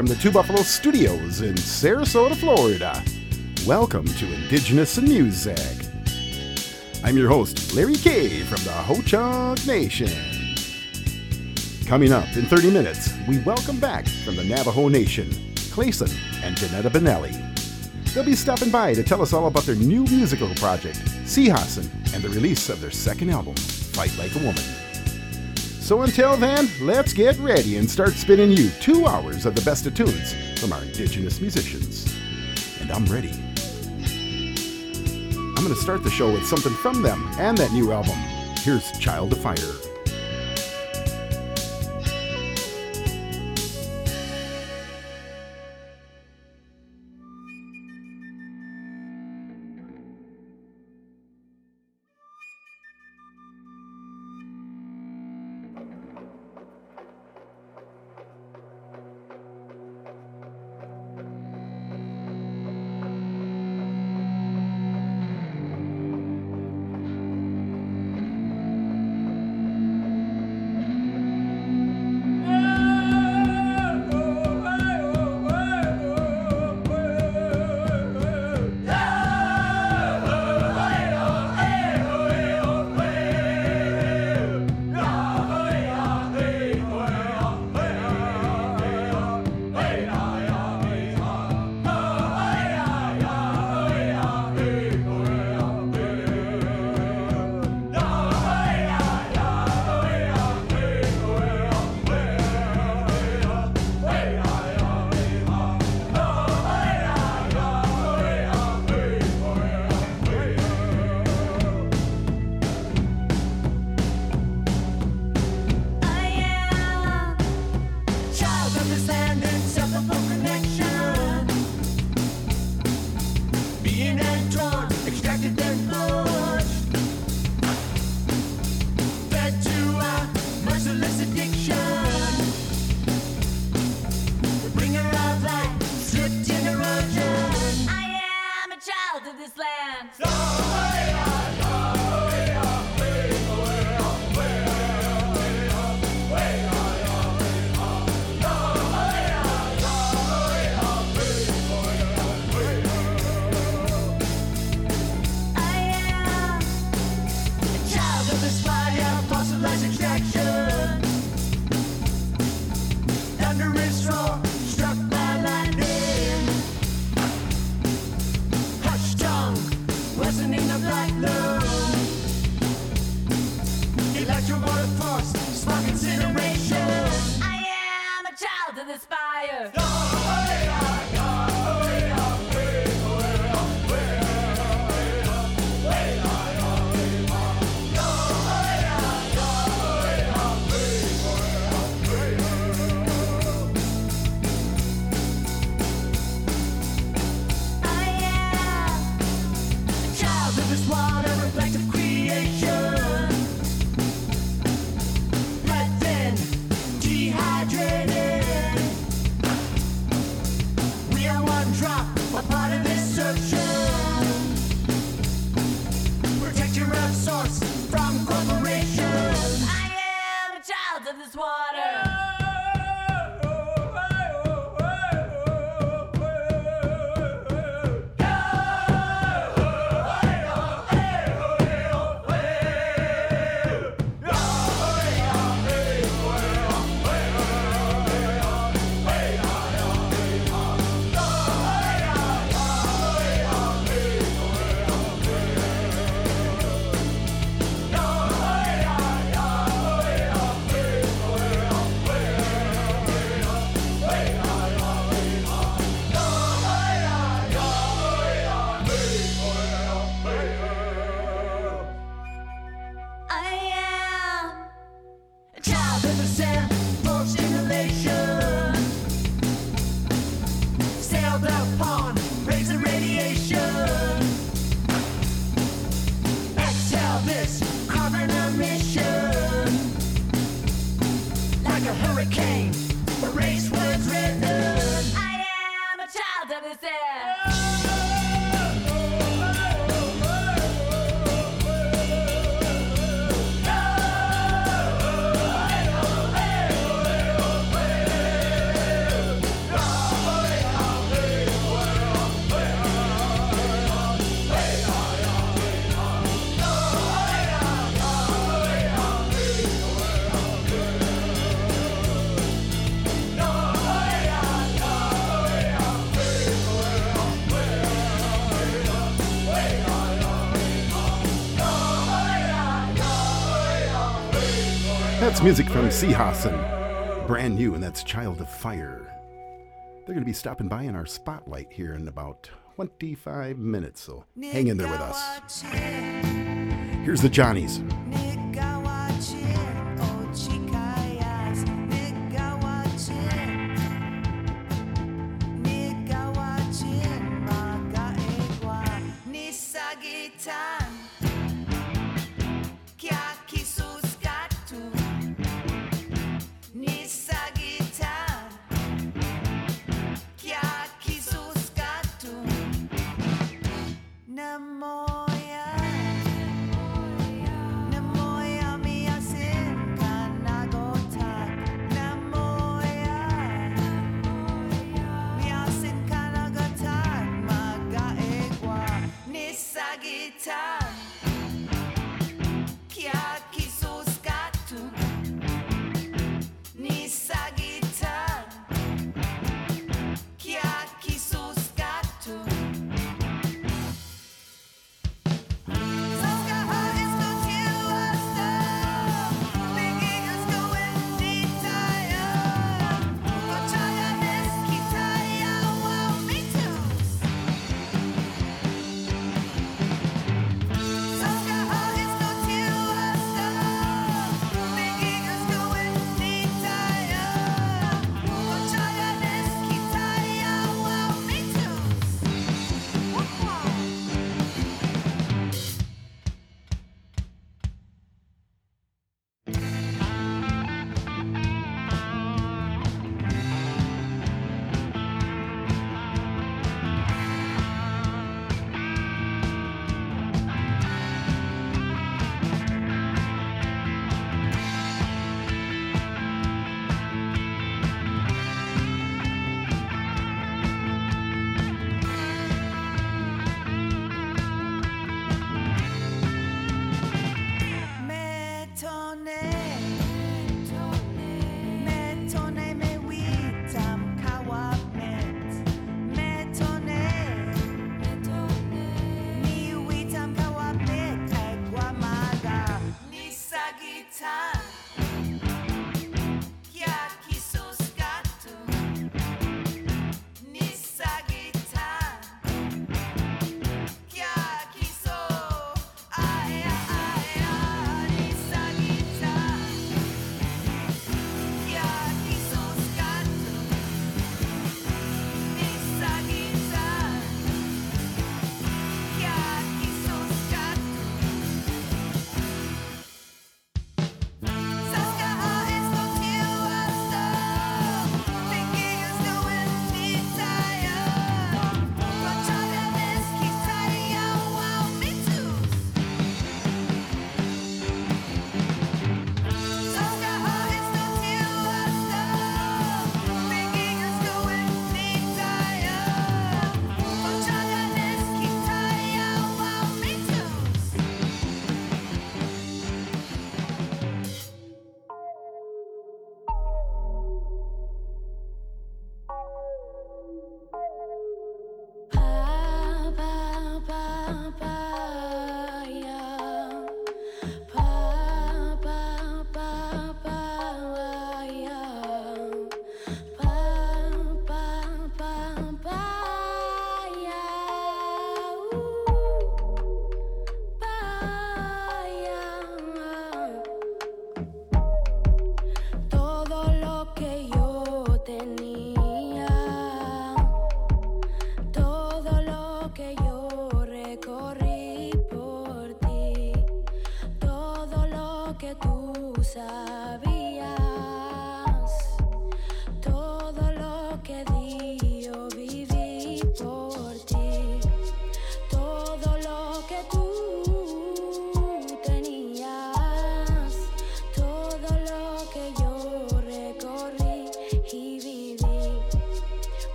from the Two Buffalo Studios in Sarasota, Florida. Welcome to Indigenous in Music. I'm your host, Larry K from the Ho Chunk Nation. Coming up in 30 minutes, we welcome back from the Navajo Nation, Clayson and Jeneda Benally. They'll be stopping by to tell us all about their new musical project, Sihasin, and the release of their second album, Fight Like a Woman. So until then, let's get ready and start spinning you two hours of the best of tunes from our Indigenous musicians. And I'm ready. I'm going to start the show with something from them and that new album. Here's Child of Fire. Music from Sihasin. Brand new, and that's Child of Fire. They're going to be stopping by in our spotlight here in about 25 minutes, so hang in there with us. Here's the Johnnies.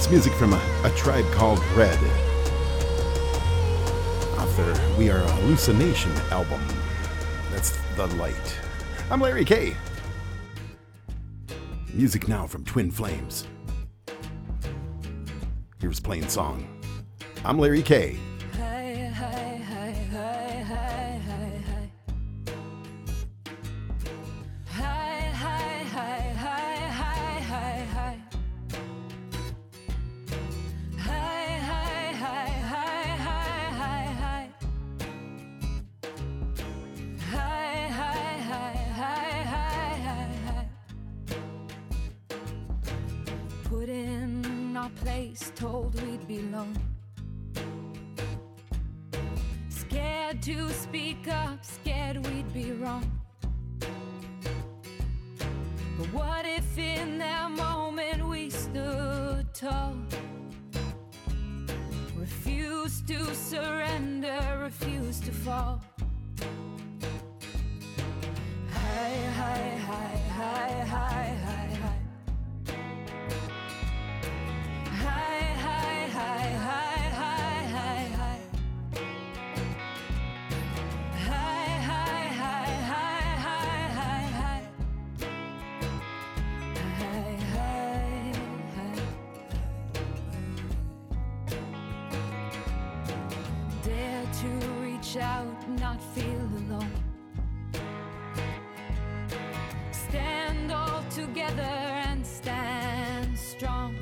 That's music from a, a tribe called Red. Off their We Are a Halluci Nation album. That's The Light. I'm Larry K. Music now from Twin Flames. Here's Plain Song. I'm Larry K. reach out, not feel alone. Stand all together and stand strong.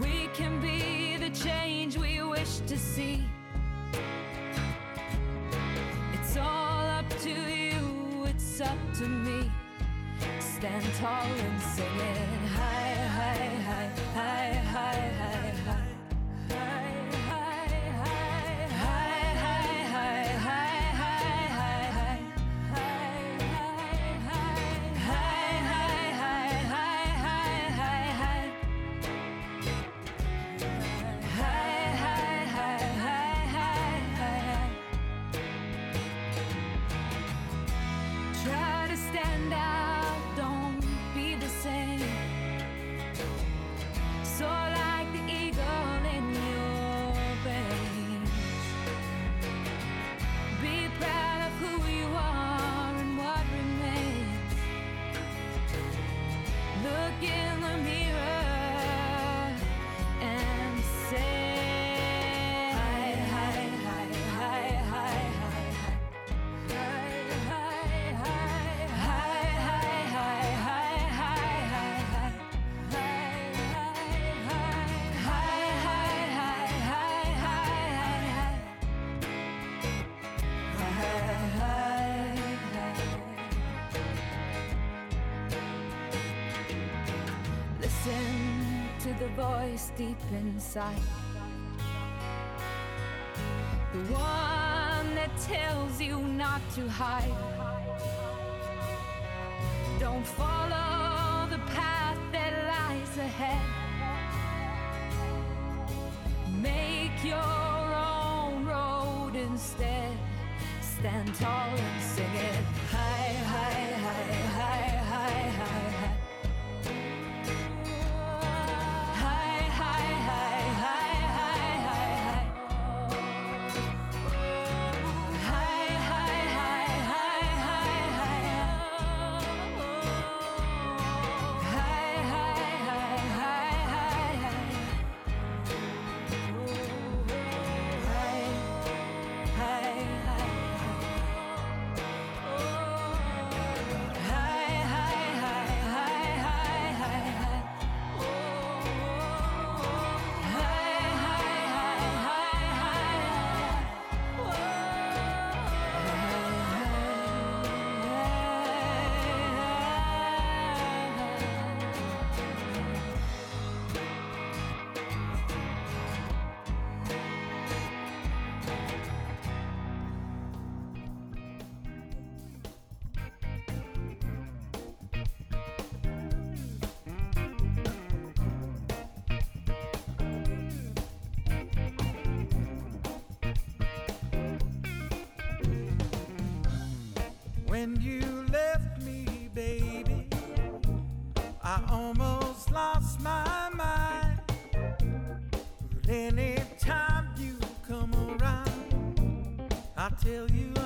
We can be the change we wish to see. It's all up to you, it's up to me. Stand tall and sing it high. Voice deep inside. The one that tells you not to hide. Don't follow the path that lies ahead. Make your own road instead. Stand tall and sing it.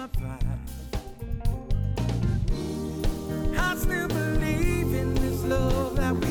I still believe in this love that we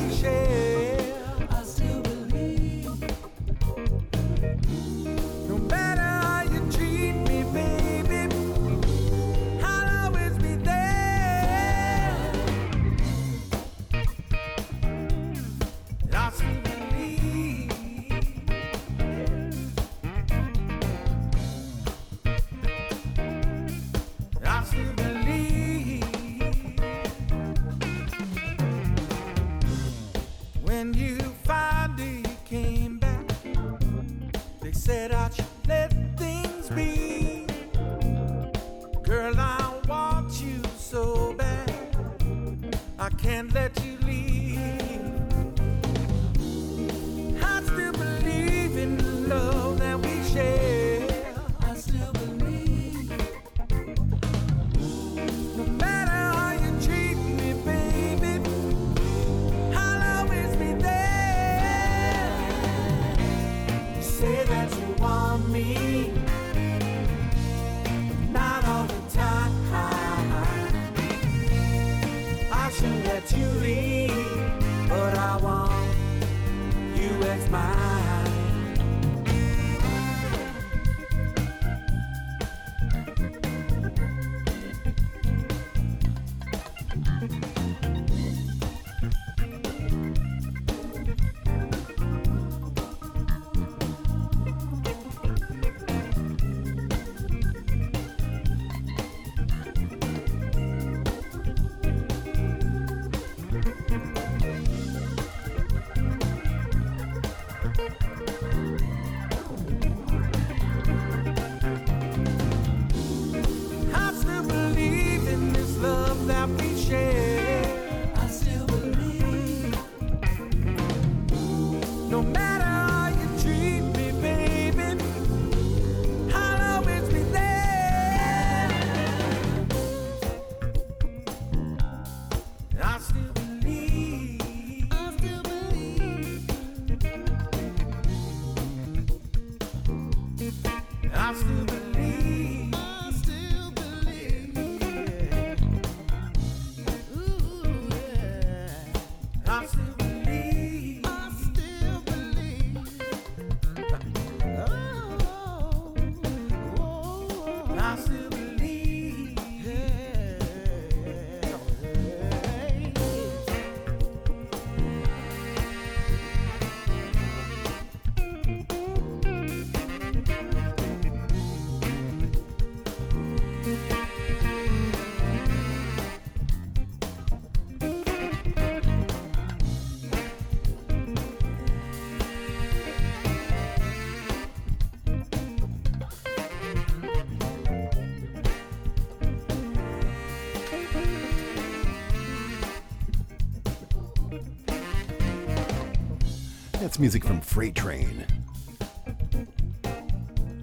Music from Freight Train.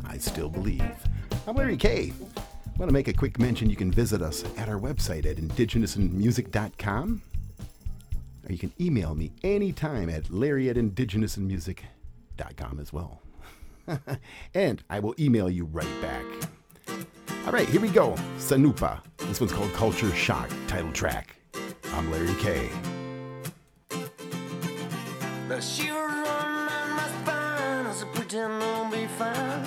I still believe. I'm Larry K. I want to make a quick mention. You can visit us at our website at indigenousandmusic.com, or you can email me anytime at larry at indigenousandmusic.com as well. and I will email you right back. All right, here we go. Sanupa. This one's called Culture Shock, title track. I'm Larry K. The oxygen will be fine.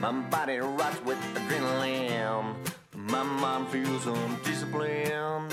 My body rots with adrenaline. My mind feels undisciplined.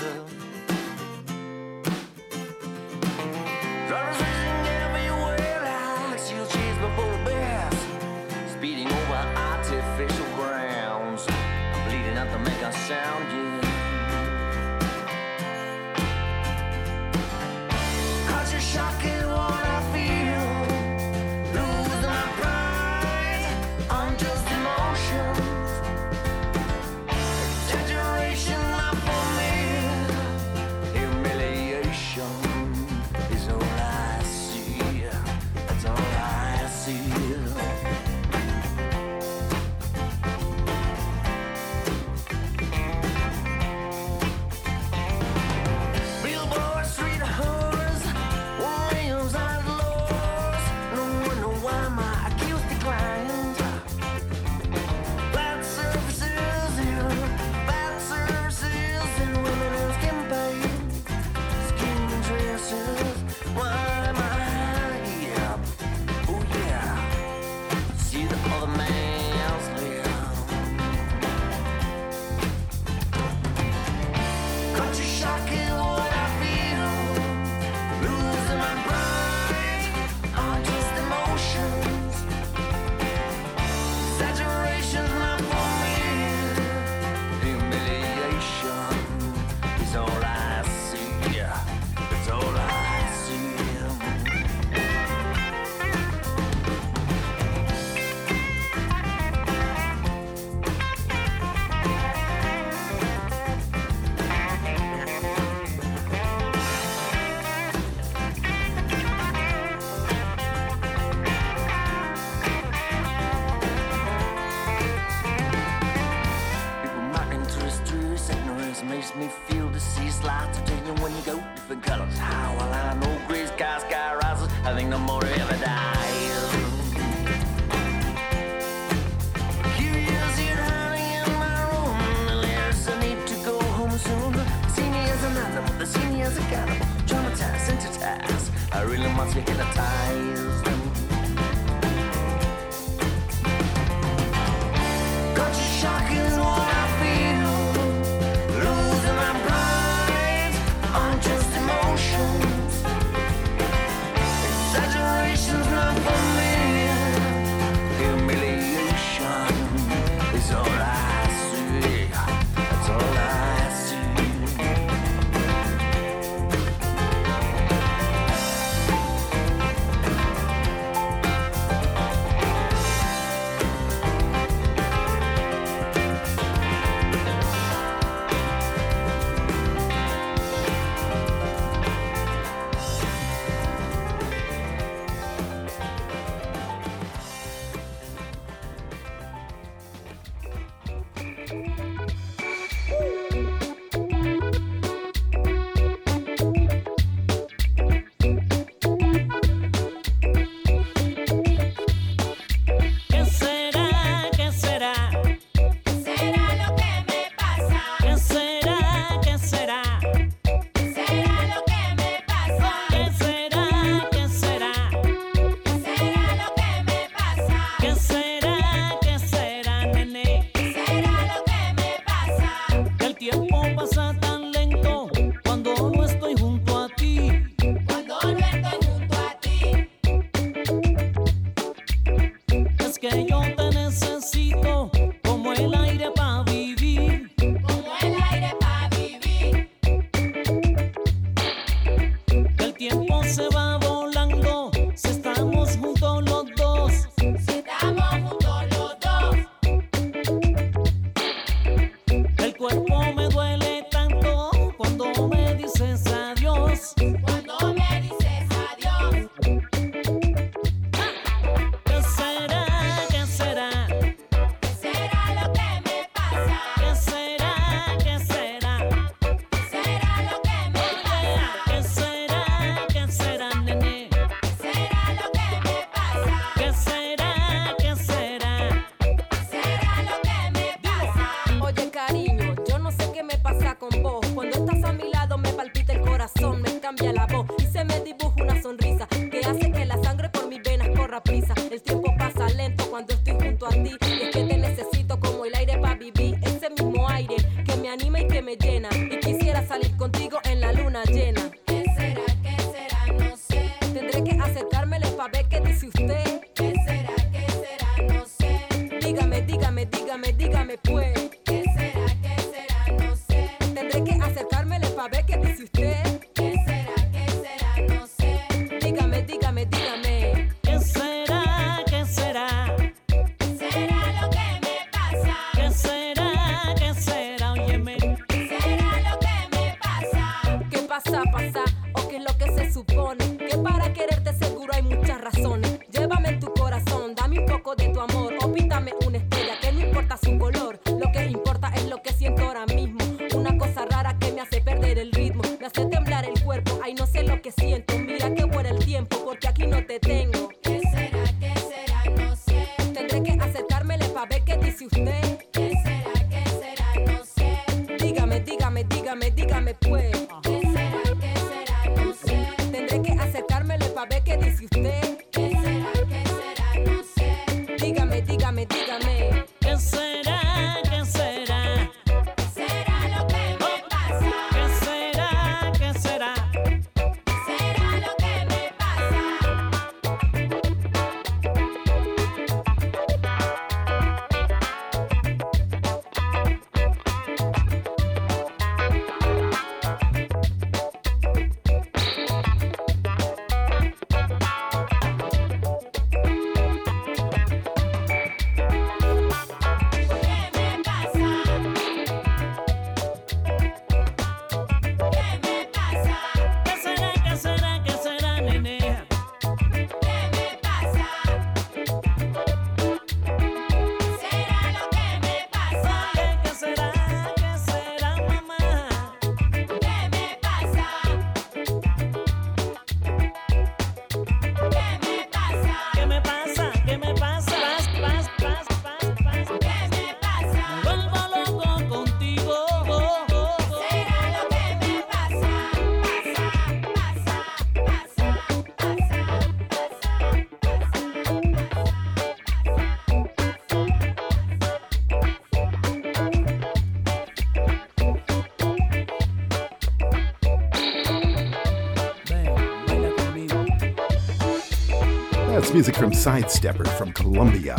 Music from Sidestepper from Colombia.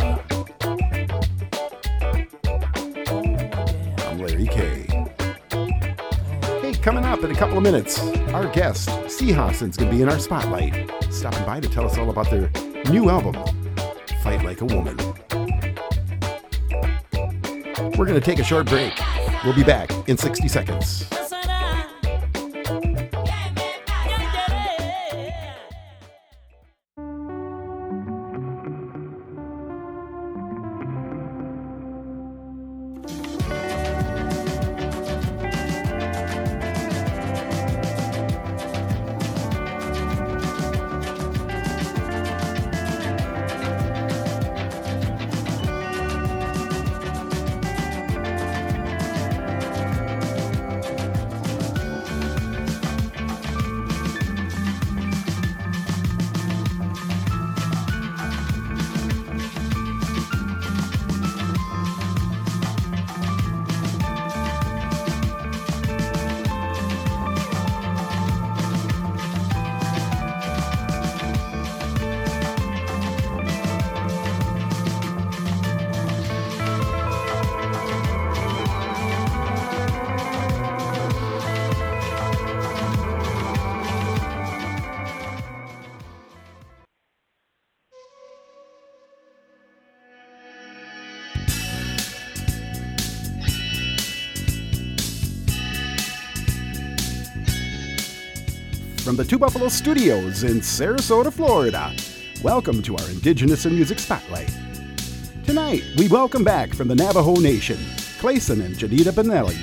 I'm Larry K. Hey, coming up in a couple of minutes, our guest, Sihasin's going to be in our spotlight, stopping by to tell us all about their new album, Fight Like a Woman. We're going to take a short break. We'll be back in 60 seconds. Two Buffalo Studios in Sarasota, Florida, welcome to our Indigenous and Music Spotlight. Tonight, we welcome back from the Navajo Nation, Clayson and Jeneda Benally.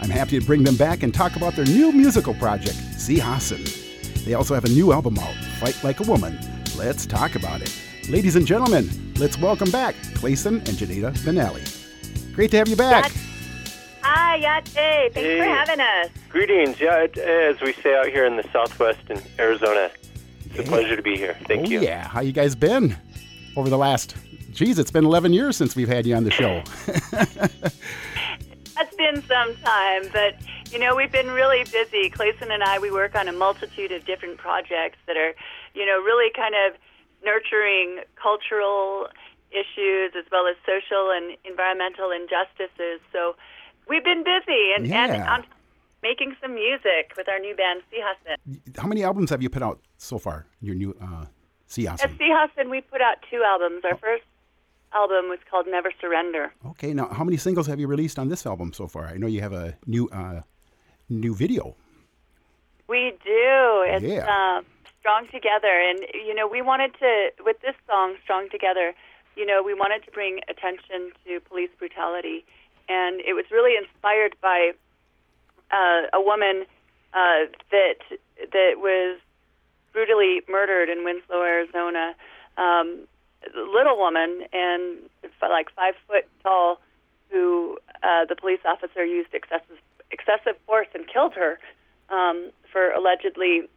I'm happy to bring them back and talk about their new musical project, Sihasin. They also have a new album out, Fight Like a Woman. Let's talk about it. Ladies and gentlemen, let's welcome back Clayson and Jeneda Benally. Great to have you back. Hi, Yate. Thanks Hey. for having us. Greetings. Yeah, it, as we say out here in the Southwest in Arizona, it's a pleasure to be here. Thank oh, you. yeah. How you guys been over the last, geez, it's been 11 years since we've had you on the show. It's been some time, but you know we've been really busy. Clayson and I we work on a multitude of different projects that are, you know, really kind of nurturing cultural issues as well as social and environmental injustices. So we've been busy and, and Yeah. on making some music with our new band Sihasin. How many albums have you put out so far? Your new uh, See At Awesome. Sihasin we put out two albums. Our first album was called Never Surrender. Okay, now how many singles have you released on this album so far? I know you have a new uh, new video. We do. It's Yeah. um, Strong Together. And, you know, we wanted to, with this song, Strong Together, you know, we wanted to bring attention to police brutality. And it was really inspired by uh, a woman uh, that that was brutally murdered in Winslow, Arizona. Um, little woman and like five foot tall, who uh, the police officer used excessive excessive force and killed her um, for allegedly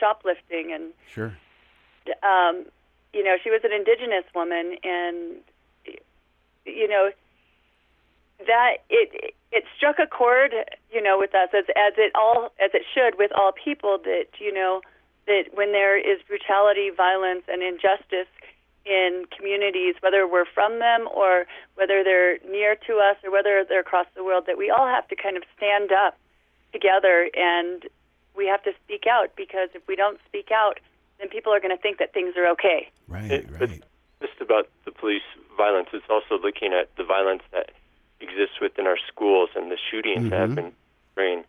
shoplifting and Sure. um, you know, she was an indigenous woman, and you know that it it struck a chord, you know, with us as as it all as it should with all people that you know that when there is brutality, violence, and injustice in communities, whether we're from them or whether they're near to us or whether they're across the world, that we all have to kind of stand up together and we have to speak out because if we don't speak out, then people are going to think that things are okay. Right, It- right. It's just about the police violence. It's also looking at the violence that exists within our schools and the shootings that have mm-hmm. been occurring.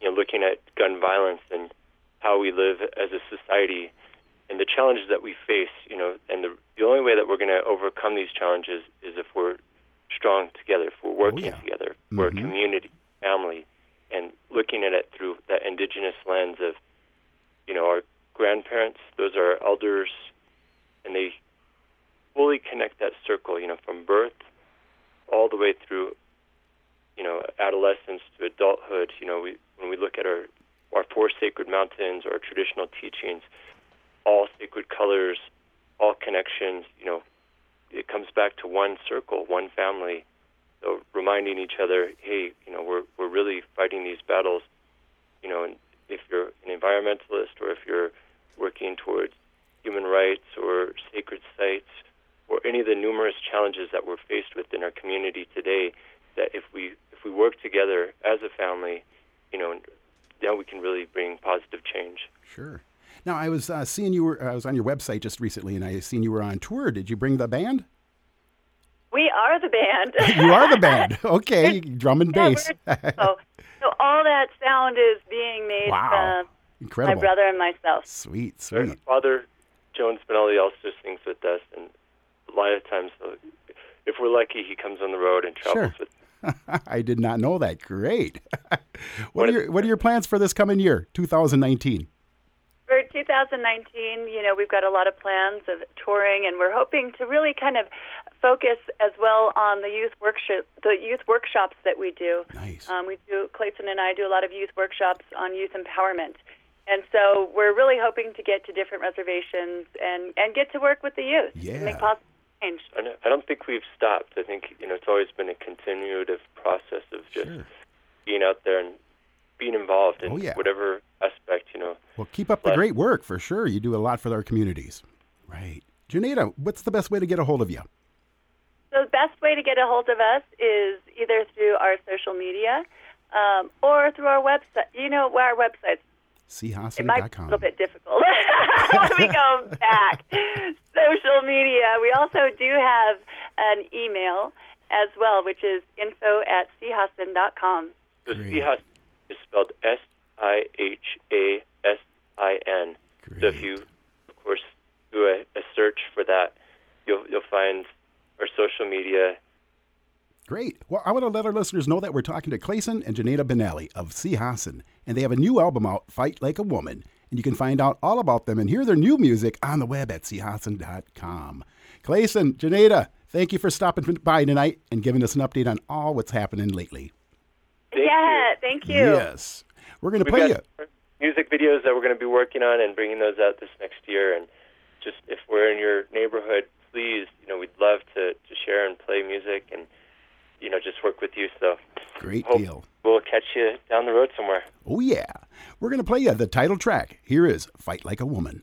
You know, looking at gun violence and how we live as a society and the challenges that we face. You know, and the the only way that we're going to overcome these challenges is if we're strong together, if we're oh, working yeah. together, if we're a mm-hmm. community, family, and looking at it through that indigenous lens of, you know, our grandparents, those are our elders, and they fully connect that circle, you know, from birth all the way through, you know, adolescence to adulthood. You know, we when we look at our our four sacred mountains, our traditional teachings, all sacred colors, all connections, you know, it comes back to one circle, one family. So reminding each other, hey, you know, we're we're really fighting these battles. You know, and if you're an environmentalist or if you're working towards human rights or sacred sites, or any of the numerous challenges that we're faced with in our community today, that if we if we work together as a family, you know, then we can really bring positive change. Sure. Now, I was uh, seeing you were, I was on your website just recently and I seen you were on tour. Did you bring the band? We are the band. you are the band. Okay. Drum and Yeah, bass. we're- so, so all that sound is being made Wow. from Incredible. my brother and myself. Sweet, Our sweet. Father Jones Benally also sings with us, and a lot of times, if we're lucky, he comes on the road and travels Sure. with. I did not know that. Great. what What are your What are your plans for this coming year, 2019? For 2019, you know, we've got a lot of plans of touring, and we're hoping to really kind of focus as well on the youth workshop, the youth workshops that we do. Nice. Um, we do Clayson and I do a lot of youth workshops on youth empowerment, and so we're really hoping to get to different reservations and and get to work with the youth Yeah. To make change. I don't- think we've stopped. I think you know it's always been a continuative process of just Sure. being out there and being involved in Oh, yeah. whatever aspect. You know, Well, keep up the great work for sure. You do a lot for our communities. Right. Jeneda, what's the best way to get a hold of you? So the best way to get a hold of us is either through our social media um, or through our website. You know, our website's It might be a little sihasin.com. bit difficult. when we go back, social media. We also do have an email as well, which is info at com. the Great. Is spelled S I H A S I N. So if you, of course, do a, a search for that, you'll you'll find our social media. Great. Well, I want to let our listeners know that we're talking to Clayson and Jeneda Benally of Sihasin, and they have a new album out, Fight Like a Woman. And you can find out all about them and hear their new music on the web at sihasin.com. Clayson, Jeneda, thank you for stopping by tonight and giving us an update on all what's happening lately. Thank yeah, you. thank you. Yes. We're going to play you. music videos that we're going to be working on and bringing those out this next year. And just if we're in your neighborhood, please, you know, we'd love to, to share and play music and, you know, just work with you. So Great deal. we'll catch you down the road somewhere. Oh, yeah. We're going to play you the title track. Here is Fight Like a Woman.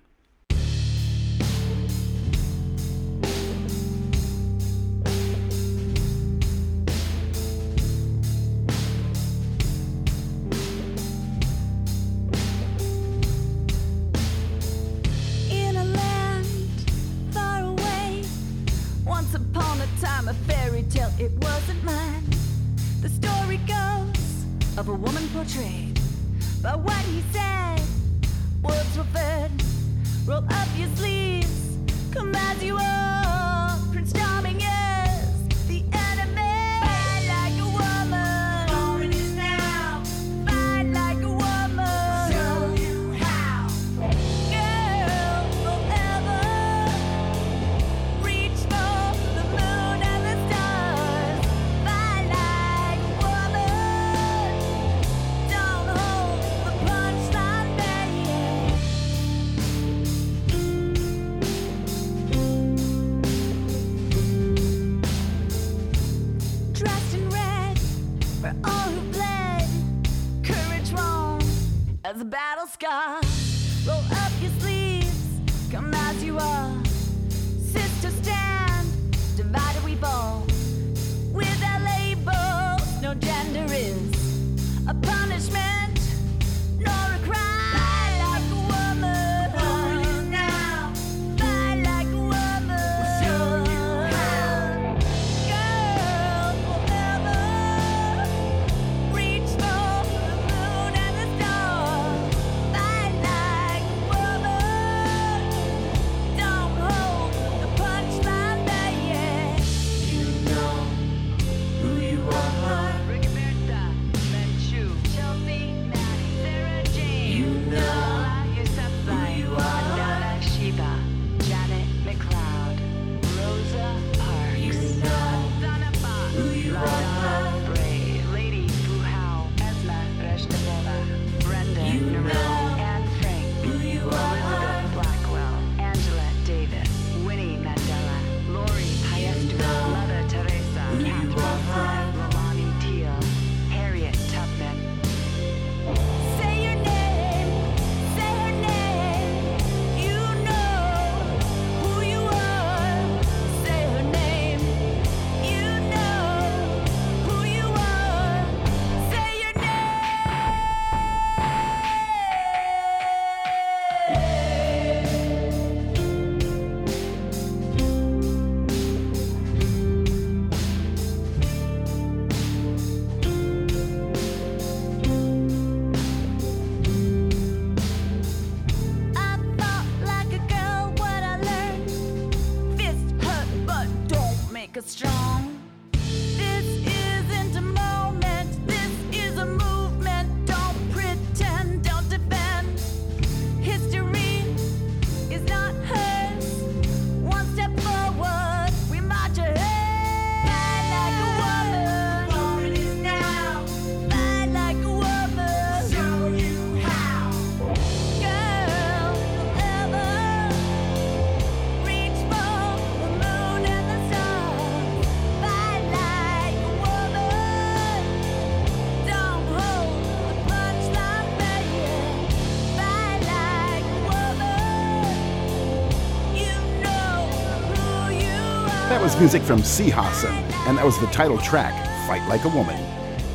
music from Sihasin, and that was the title track, Fight Like a Woman.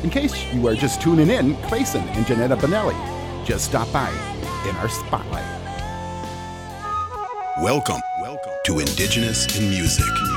In case you are just tuning in, Clayson and Jeneda Benally just stop by in our spotlight. Welcome, welcome to Indigenous in Music.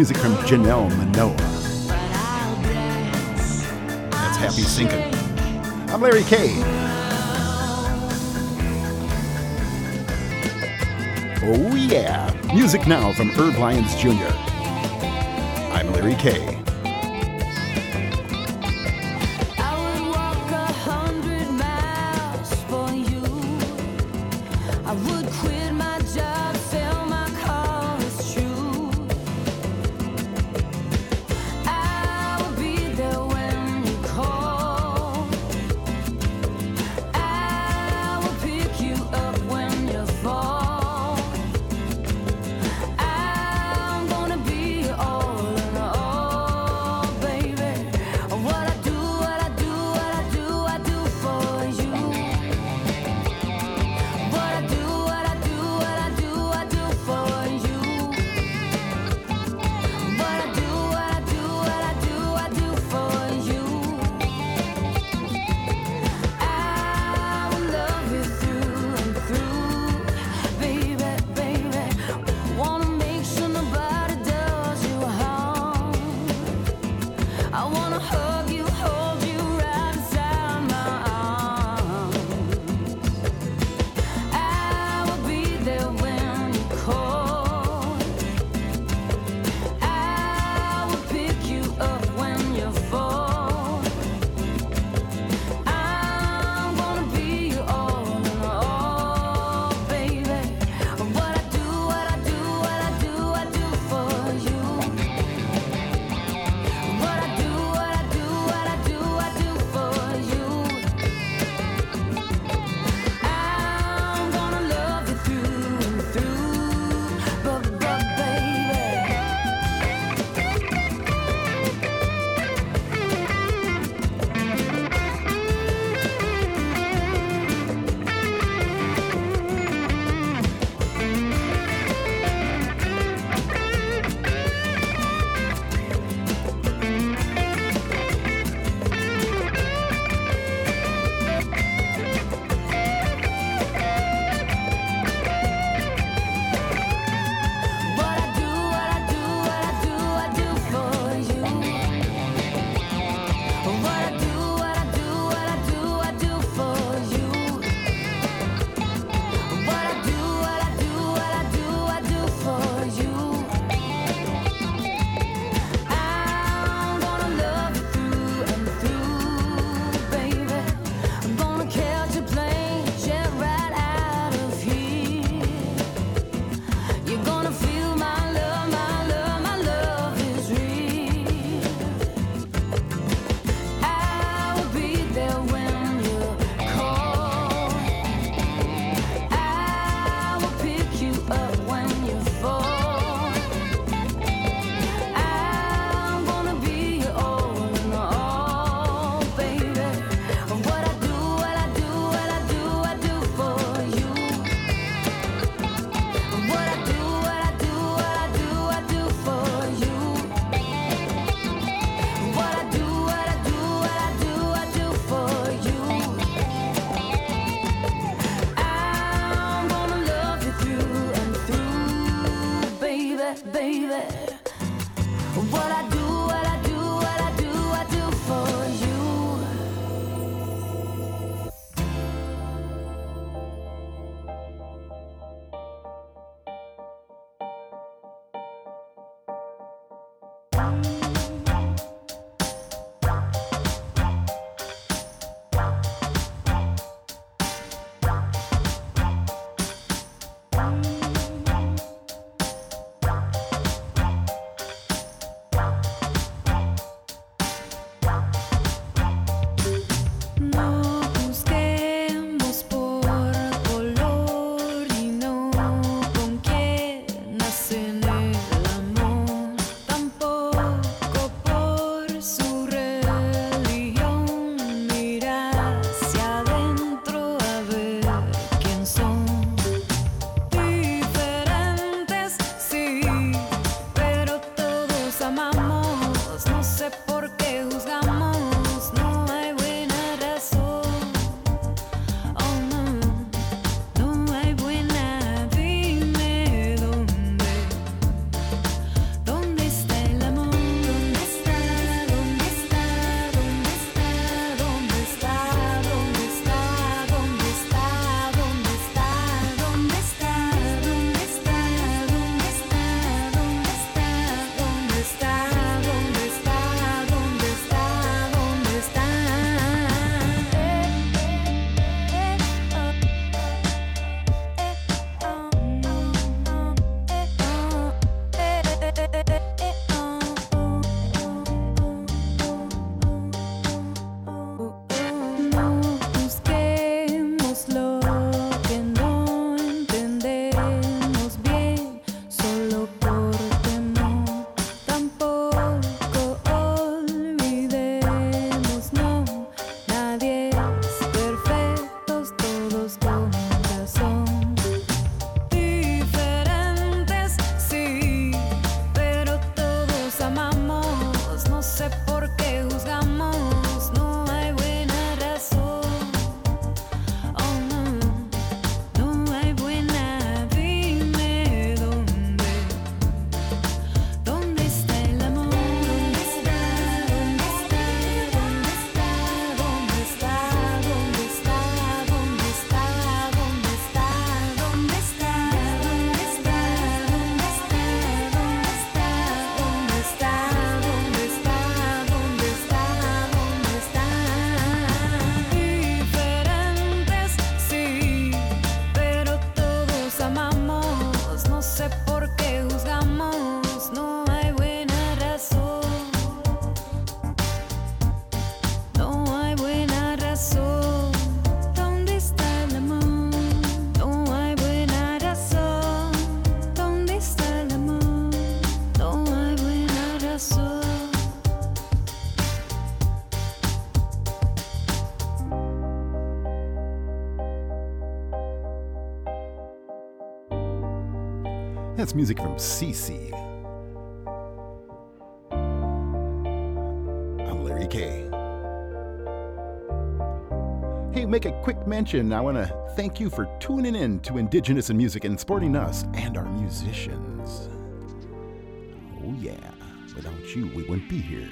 music from Janelle Manoa. That's Happy Sinking. I'm Larry K. Oh yeah, music now from Herb Lyons Jr. I'm Larry K. That's music from CC. I'm Larry K. Hey, make a quick mention. I want to thank you for tuning in to Indigenous in Music and supporting us and our musicians. Oh, yeah. Without you, we wouldn't be here.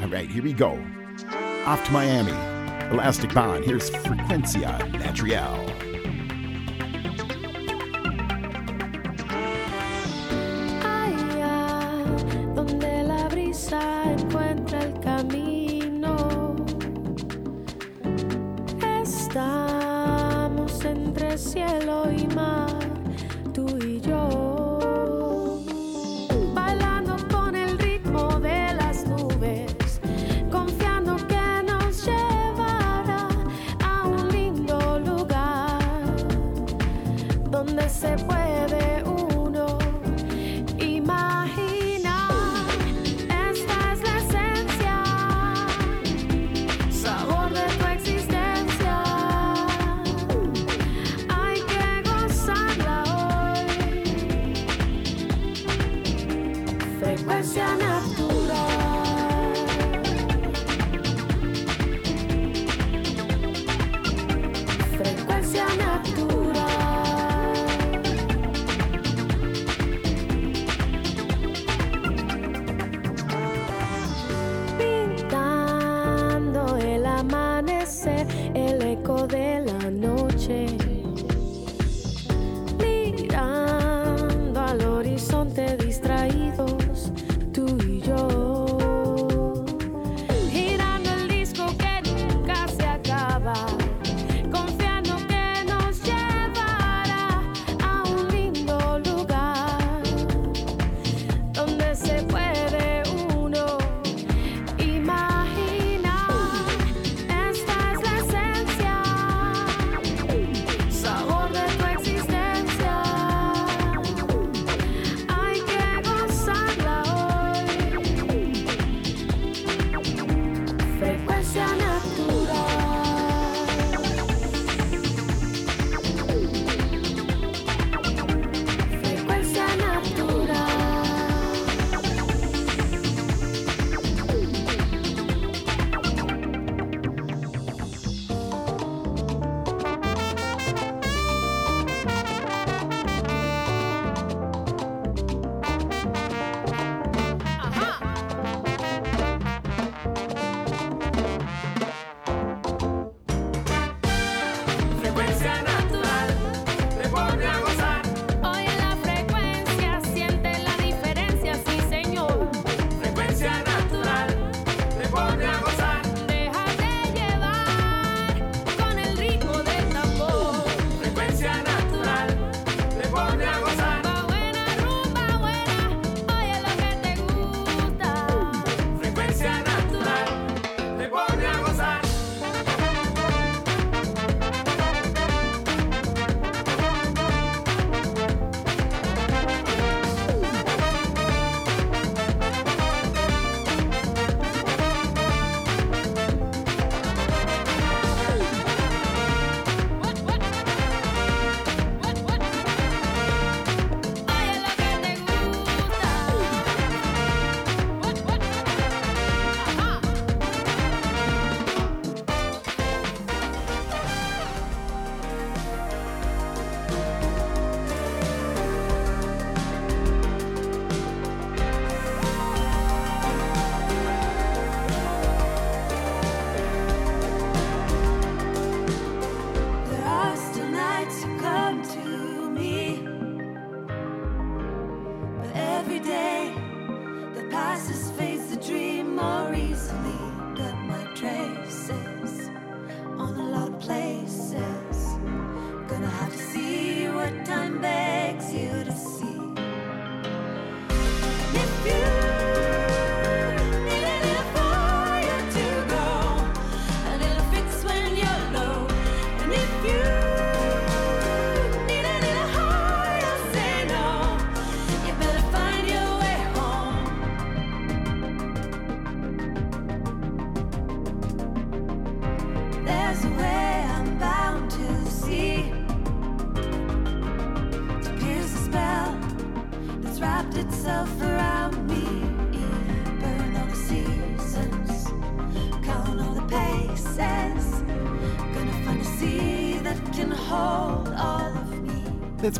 All right, here we go. Off to Miami. Elastic Bond. Here's Frecuencia Natural.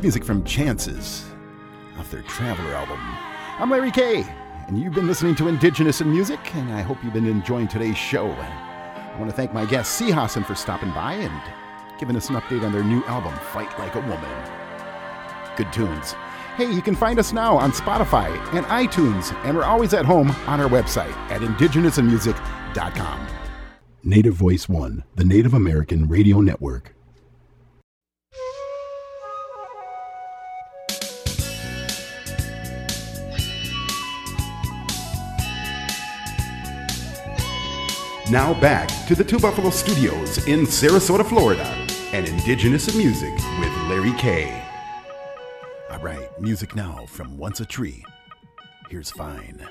Music from Chances off their Traveler album. I'm Larry K, and you've been listening to Indigenous in Music, and I hope you've been enjoying today's show. I want to thank my guest, Sihasin, for stopping by and giving us an update on their new album, Fight Like a Woman. Good tunes. Hey, you can find us now on Spotify and iTunes, and we're always at home on our website at indigenousinmusic.com. Native Voice One, the Native American Radio Network. Now back to the Two Buffalo Studios in Sarasota, Florida, and Indigenous in Music with Larry K. All right, music now from Once a Tree. Here's Fine.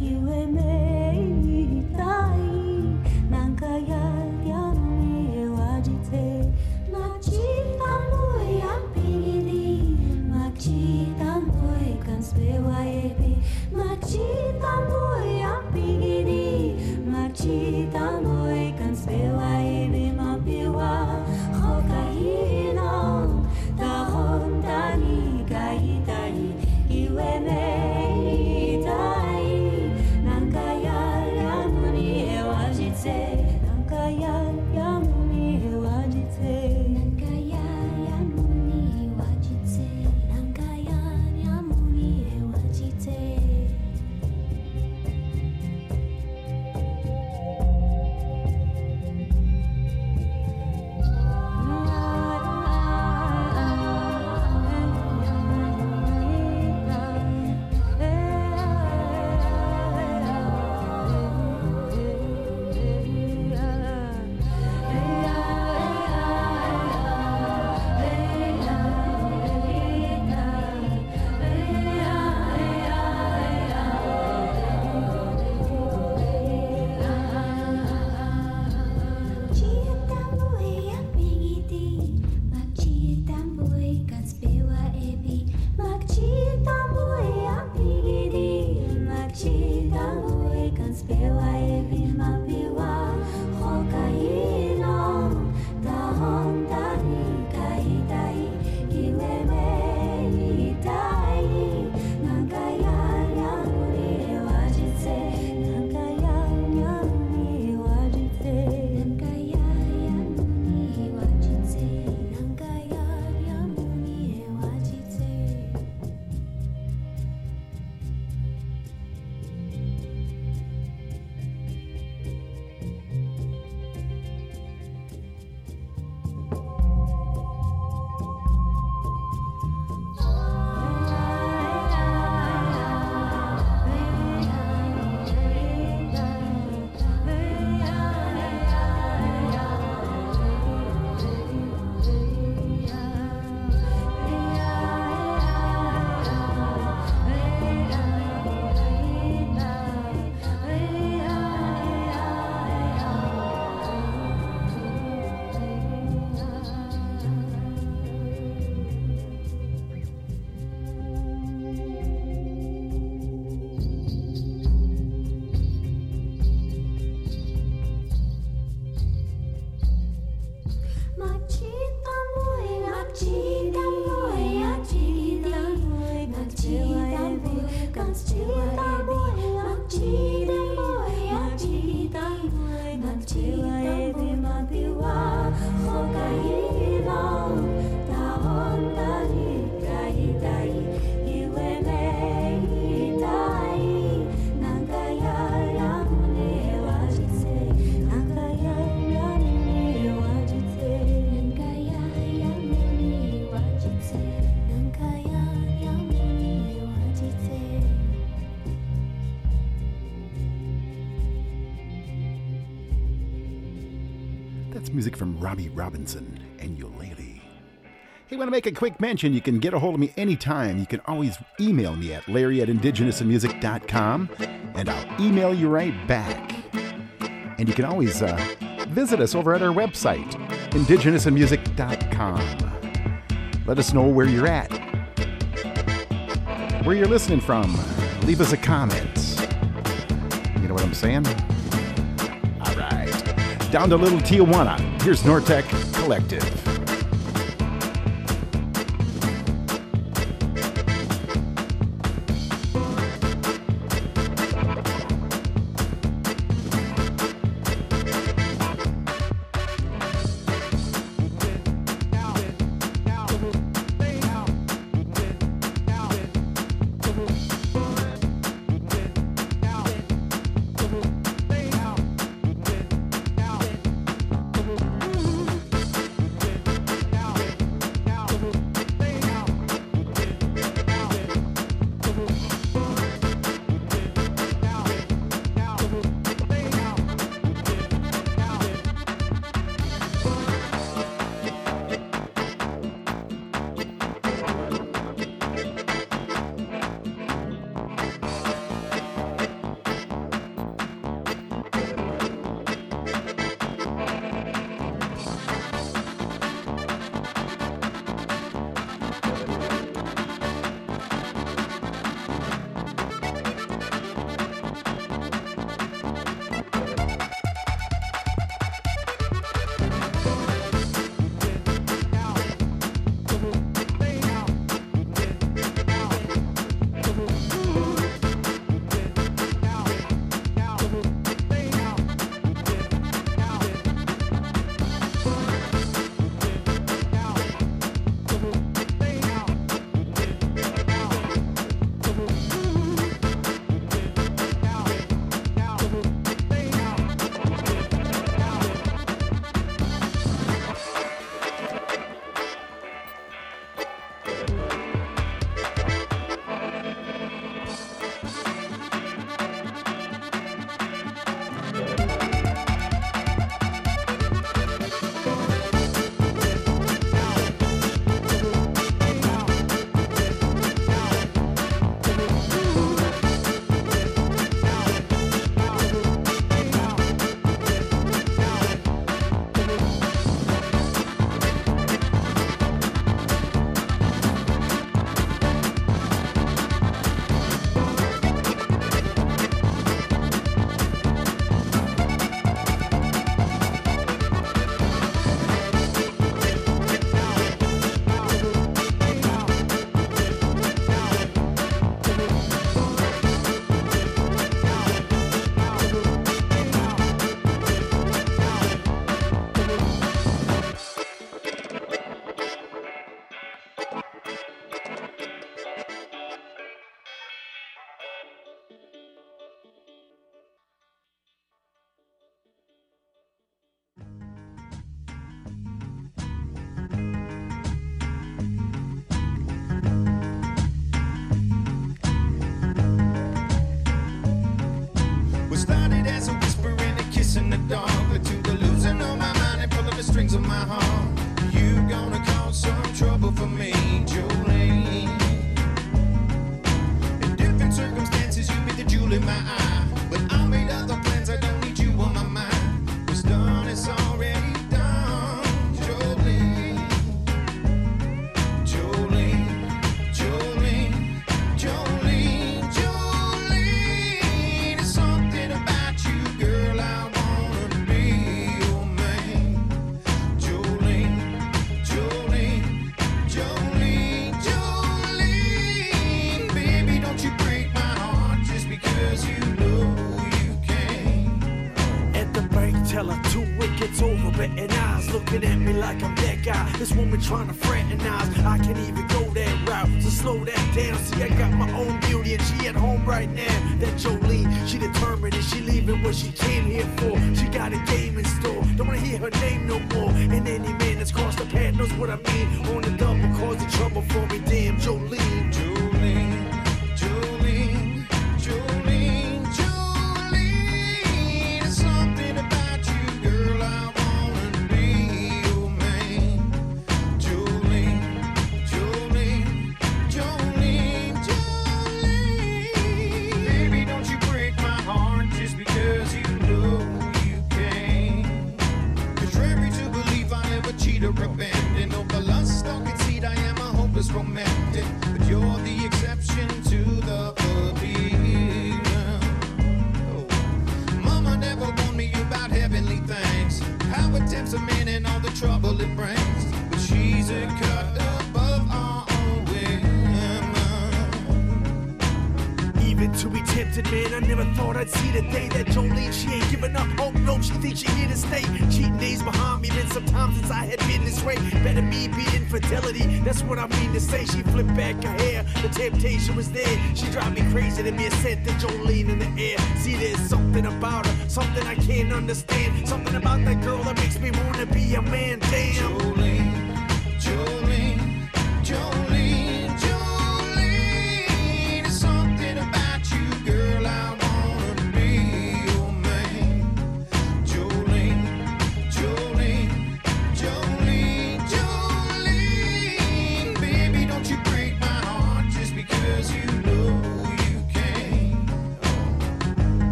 以为没 Ukulele. Hey, want to make a quick mention? You can get a hold of me anytime. You can always email me at larry at indigenousinmusic.com and I'll email you right back. And you can always uh, visit us over at our website, indigenousinmusic.com. Let us know where you're at, where you're listening from. Leave us a comment. You know what I'm saying? All right. Down to Little Tijuana. Here's Nortec Collective. In the dark, but to the losing of my mind and pulling the strings of my heart. You gonna cause some trouble for me, Jolene. In different circumstances, you be the jewel in my eye, like I'm that guy. This woman trying to fraternize, I can't even go that route. So slow that down. See, I got my own beauty and she at home right now. That Jolene, she determined and she leaving what she came here for. She got a game in store. Don't wanna hear her name no more. And any man that's crossed the path knows what I mean. On the double, causing trouble for me. Damn, Jolene. Jolene,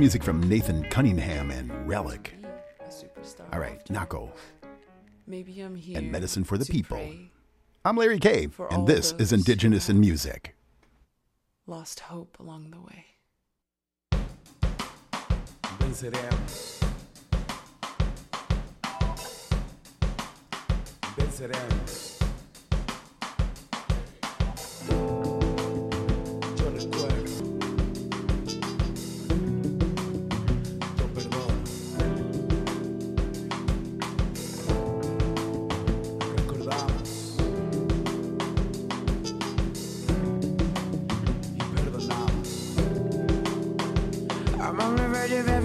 music from Nathan Cunningham and Relic. All right, Nahko Maybe I'm here. and Medicine for the People. I'm Larry K, For and this is Indigenous in Music.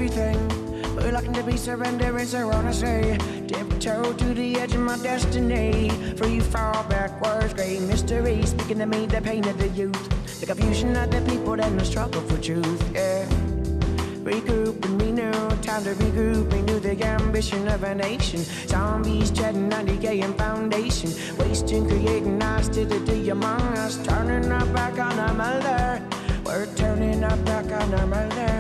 Everything. Reluctant to be surrendering, say, tiptoe to the edge of my destiny. Free fall backwards, great mystery. Speaking to me, the pain of the youth, the confusion of the people, and the struggle for truth. Yeah. Regrouping me new, time to regroup, renew the ambition of a nation. Zombies treading on decaying foundation, wasting, creating hostility among us. Turning our back on our mother, we're turning our back on our mother.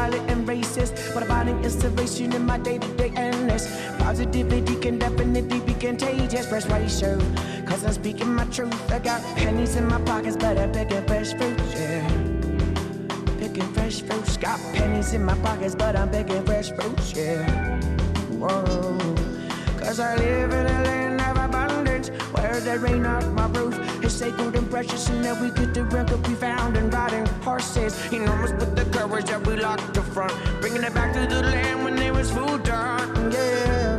Violent, and racist. But finding inspiration in my day-to-day endless. Positivity can definitely be contagious. Persuasive, cause I'm speaking my truth. I got pennies in my pockets, but I'm picking fresh fruits, yeah. Picking fresh fruits. Got pennies in my pockets, but I'm picking fresh fruits, yeah. Whoa. Cause I live in a land of abundance where there ain't not my roof is sacred and precious, and that we get the rank we found in riding horses. Enormous with the courage that we locked the front, bringing it back to the land when there was food to hunt, yeah.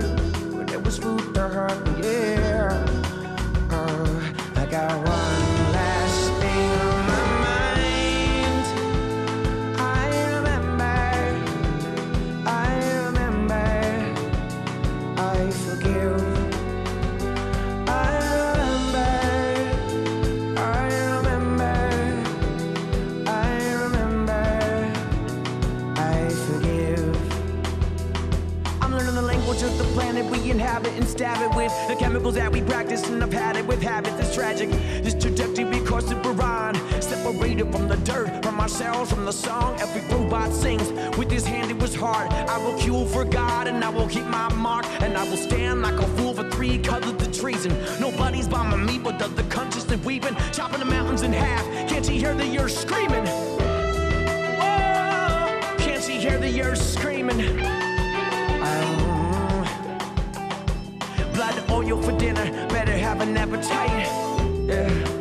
When there was food to hunt, yeah. Uh, I got one we inhabit and stab it with the chemicals that we practice and I've had it with habits. It's tragic. This trajectory because we're on, separated from the dirt, from ourselves, from the song. Every robot sings with his hand. It was hard. I will queue for God and I will keep my mark and I will stand like a fool for three of the treason. Nobody's bombing me, but the conscious that we've chopping the mountains in half. Can't you hear the earth screaming? Whoa! Can't you hear the earth screaming? Oil for dinner, better have an appetite. Yeah.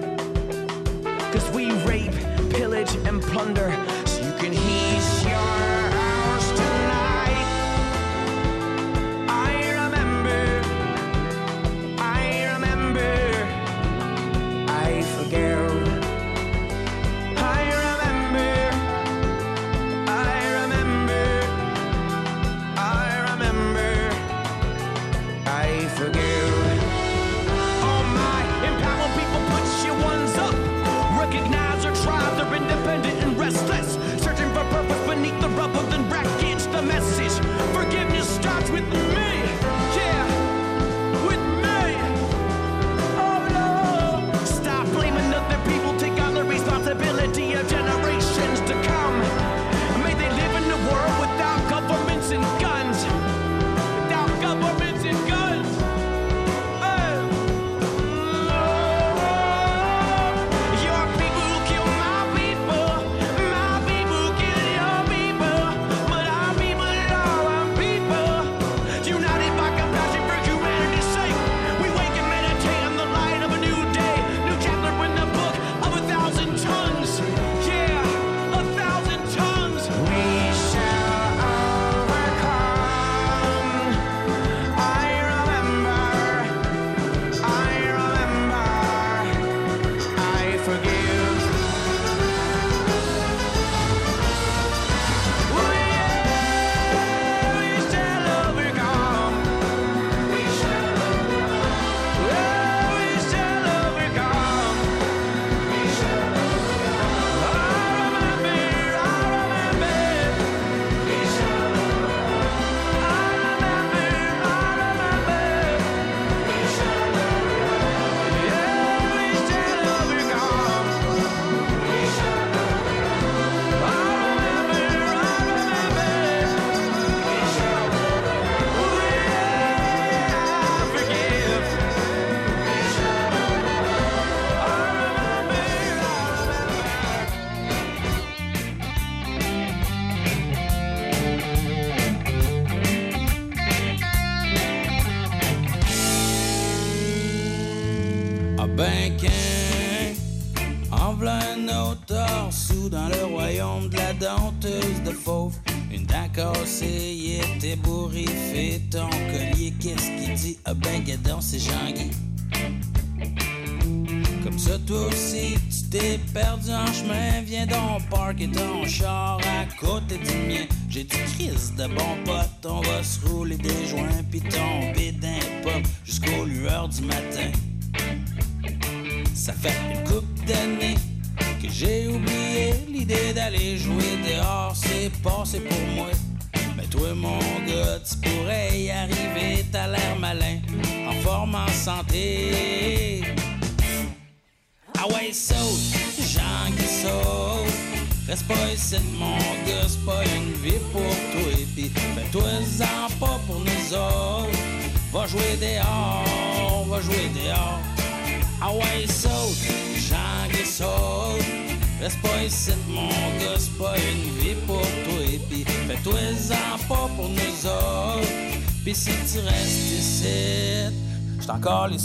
J't'en encore les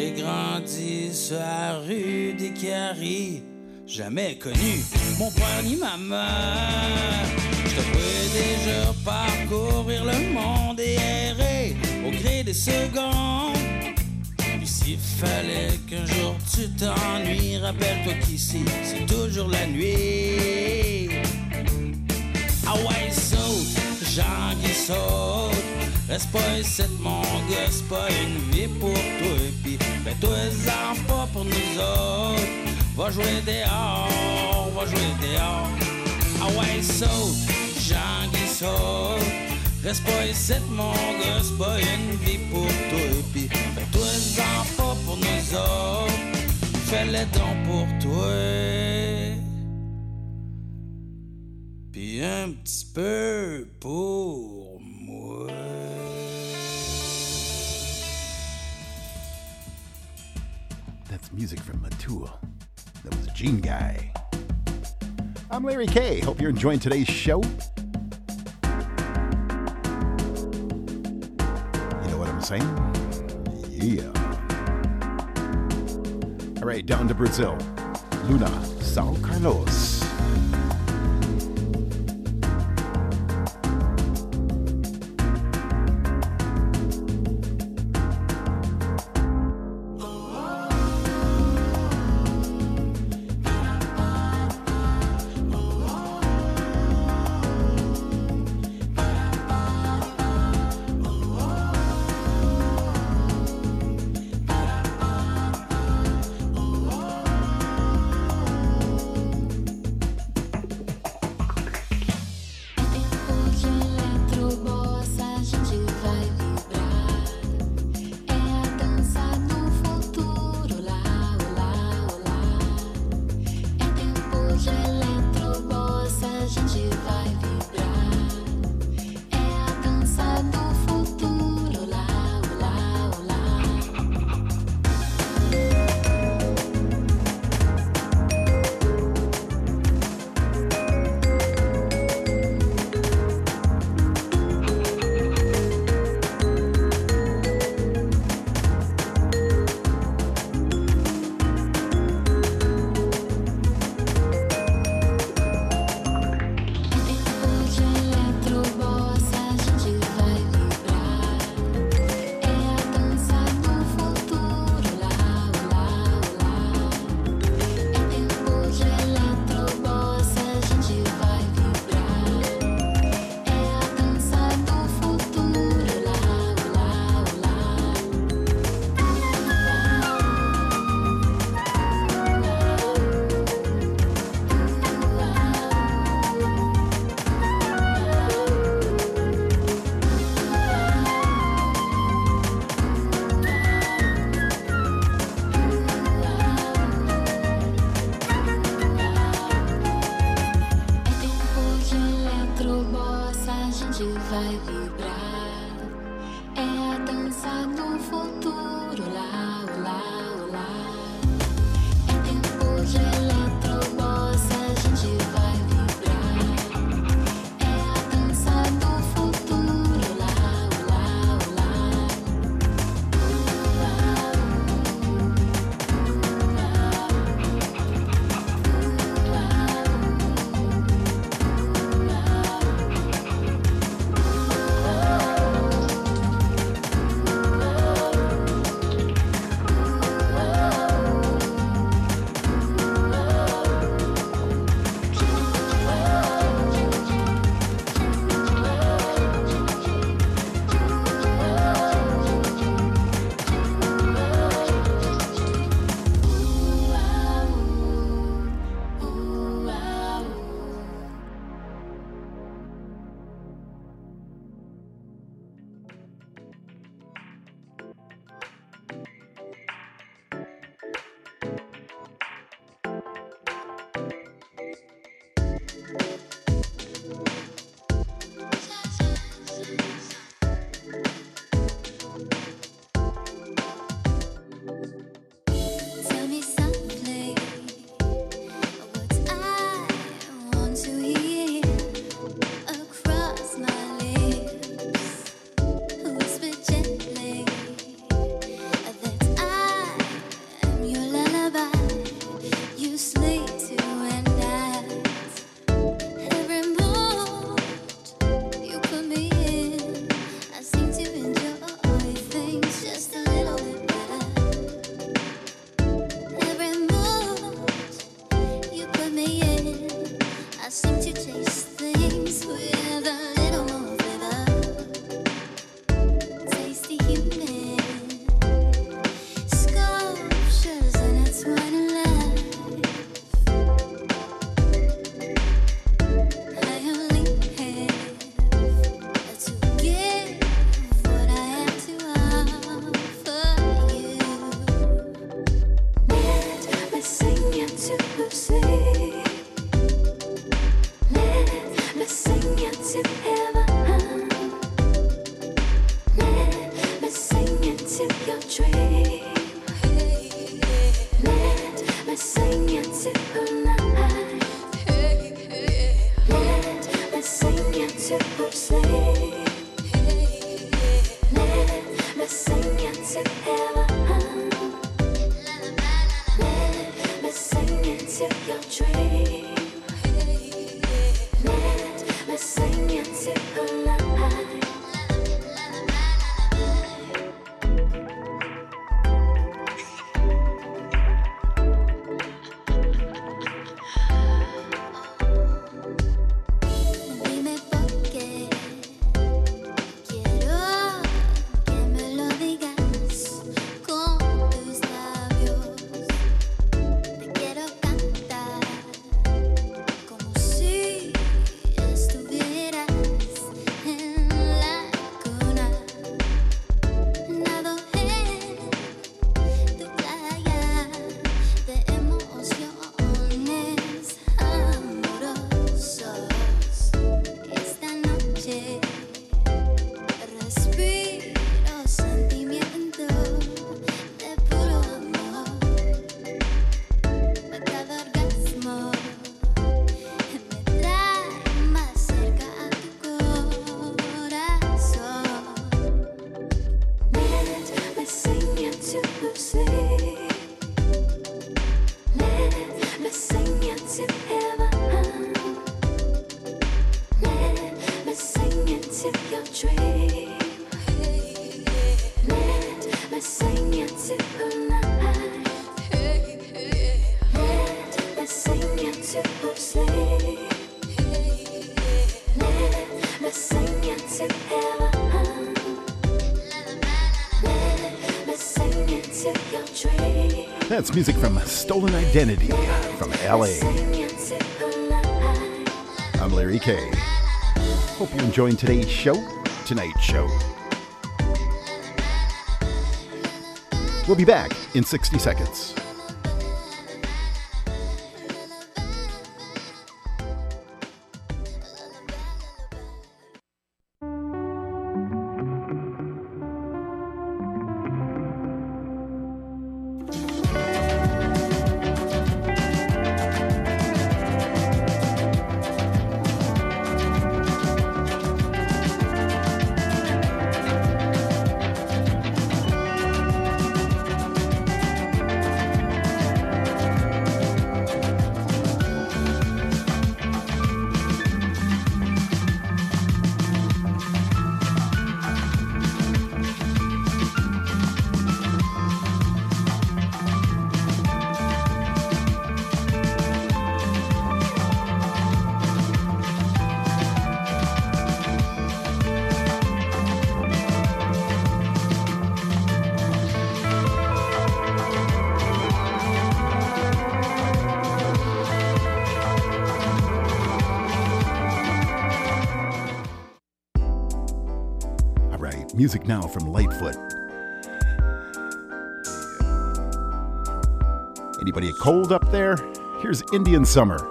j'ai grandi sur la rue des Caries, jamais connu mon père ni ma mère. Je devrais déjà parcourir le monde et errer au gré des secondes. Puis s'il fallait qu'un jour tu t'ennuies, rappelle-toi qu'ici c'est toujours la nuit. Ah ouais, saute. Reste pas ici, mon gars, c'est pas une vie pour toi. Puis fais-toi-en pas pour nous autres. Va jouer dehors, va jouer dehors. Ah ouais, saute, Jean qui saute. Reste pas ici, mon gars, c'est pas une vie pour toi. Puis fais-toi-en pas pour nous autres. Fais-le donc pour toi. Puis un petit peu pour Music from Matiu. That was Gene Guy. I'm Larry K. Hope you're enjoying today's show. You know what I'm saying? Yeah. All right, down to Brazil. Luna, São Carlos. That's music from Stolen Identity from LA. I'm Larry K. Hope you're enjoying today's show, tonight's show. We'll be back in 60 seconds. Here's Indian Summer.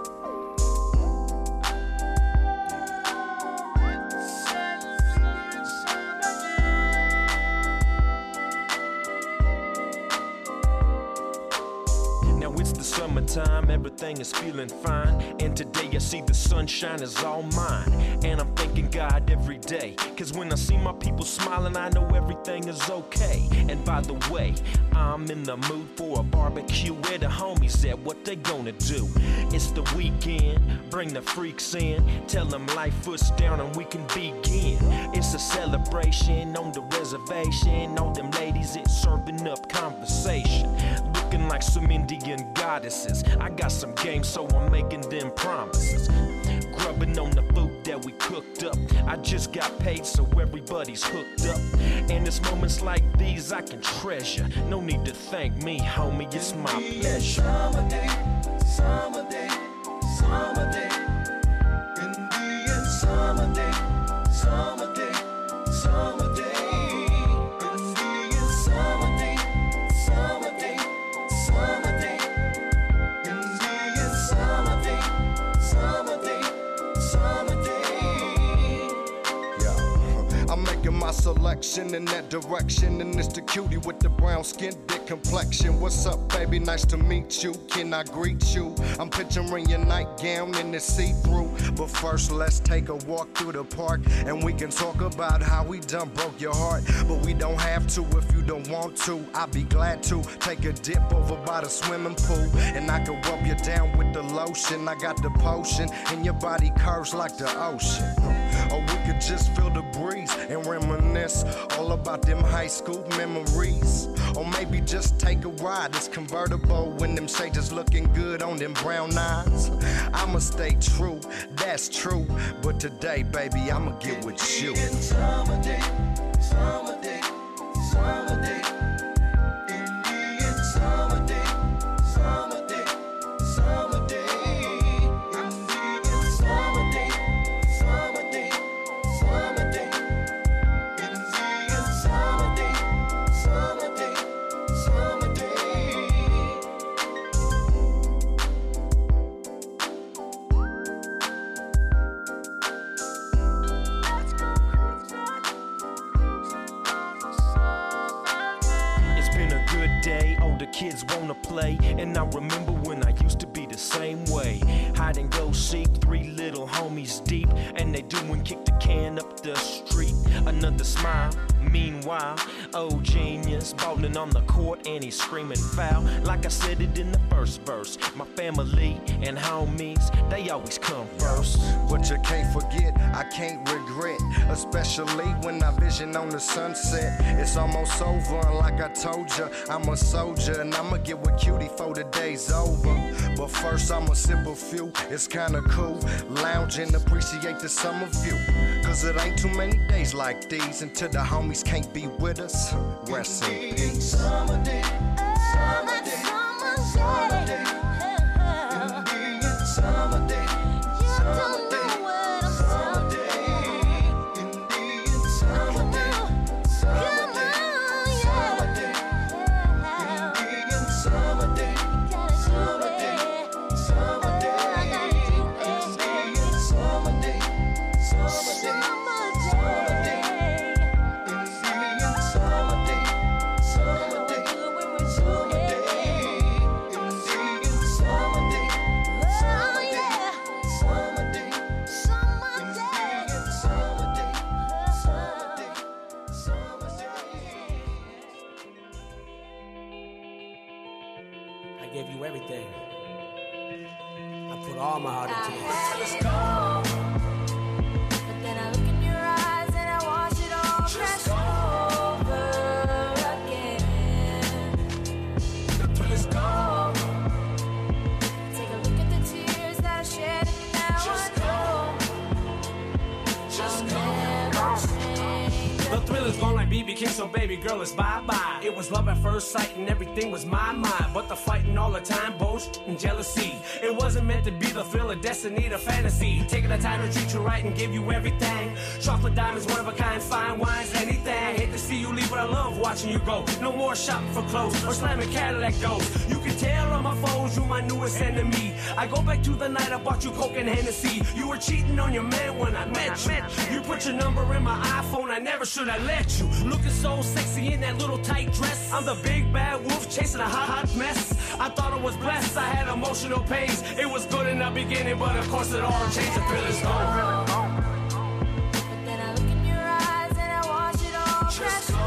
Freaks in. Tell them life foot's down and we can begin. It's a celebration on the reservation. All them ladies, it's serving up conversation. Looking like some Indian goddesses. I got some game, so I'm making them promises. Grubbing on the food that we cooked up. I just got paid, so everybody's hooked up. And it's moments like these I can treasure. No need to thank me, homie, it's my pleasure. Summer day, summer my selection in that direction, and it's the cutie with the brown skin, dick complexion. What's up, baby? Nice to meet you. Can I greet you? I'm picturing your nightgown in the see-through. But first, let's take a walk through the park, and we can talk about how we done broke your heart. But we don't have to if you don't want to. I'd be glad to take a dip over by the swimming pool, and I can rub you down with the lotion. I got the potion, and your body curves like the ocean. Or we could just feel the breeze and reminisce all about them high school memories. Or maybe just take a ride. It's convertible when them shades looking good on them brown eyes. I'ma stay true, that's true. But today, baby, I'ma get with you. Summer day, summer day, Like I said it in the first verse, my family and homies, they always come first. But you can't forget, I can't regret. Especially when I vision on the sunset. It's almost over, and like I told you, I'm a soldier and I'ma get with cutie for the day's over. But first, I'ma sip a few, it's kinda cool. Lounge and appreciate the summer view. Cause it ain't too many days like these until the homies can't be with us. Rest in peace. Summer day, summer day, summer destiny, the fantasy. Taking the time to treat you right and give you everything. Chocolate diamonds, one of a kind, fine wines, anything. Hate to see you leave, but I love watching you go. No more shopping for clothes or slamming Cadillac doors. Tell on my phones, you my newest enemy. I go back to the night I bought you Coke and Hennessy. You were cheating on your man when I met you. You put your number in my iPhone, I never should have let you. Looking so sexy in that little tight dress. I'm the big bad wolf chasing a hot, hot mess. I thought I was blessed, I had emotional pains. It was good in the beginning, but of course it all changed. The is gone. But then I look in your eyes and I watch it all crash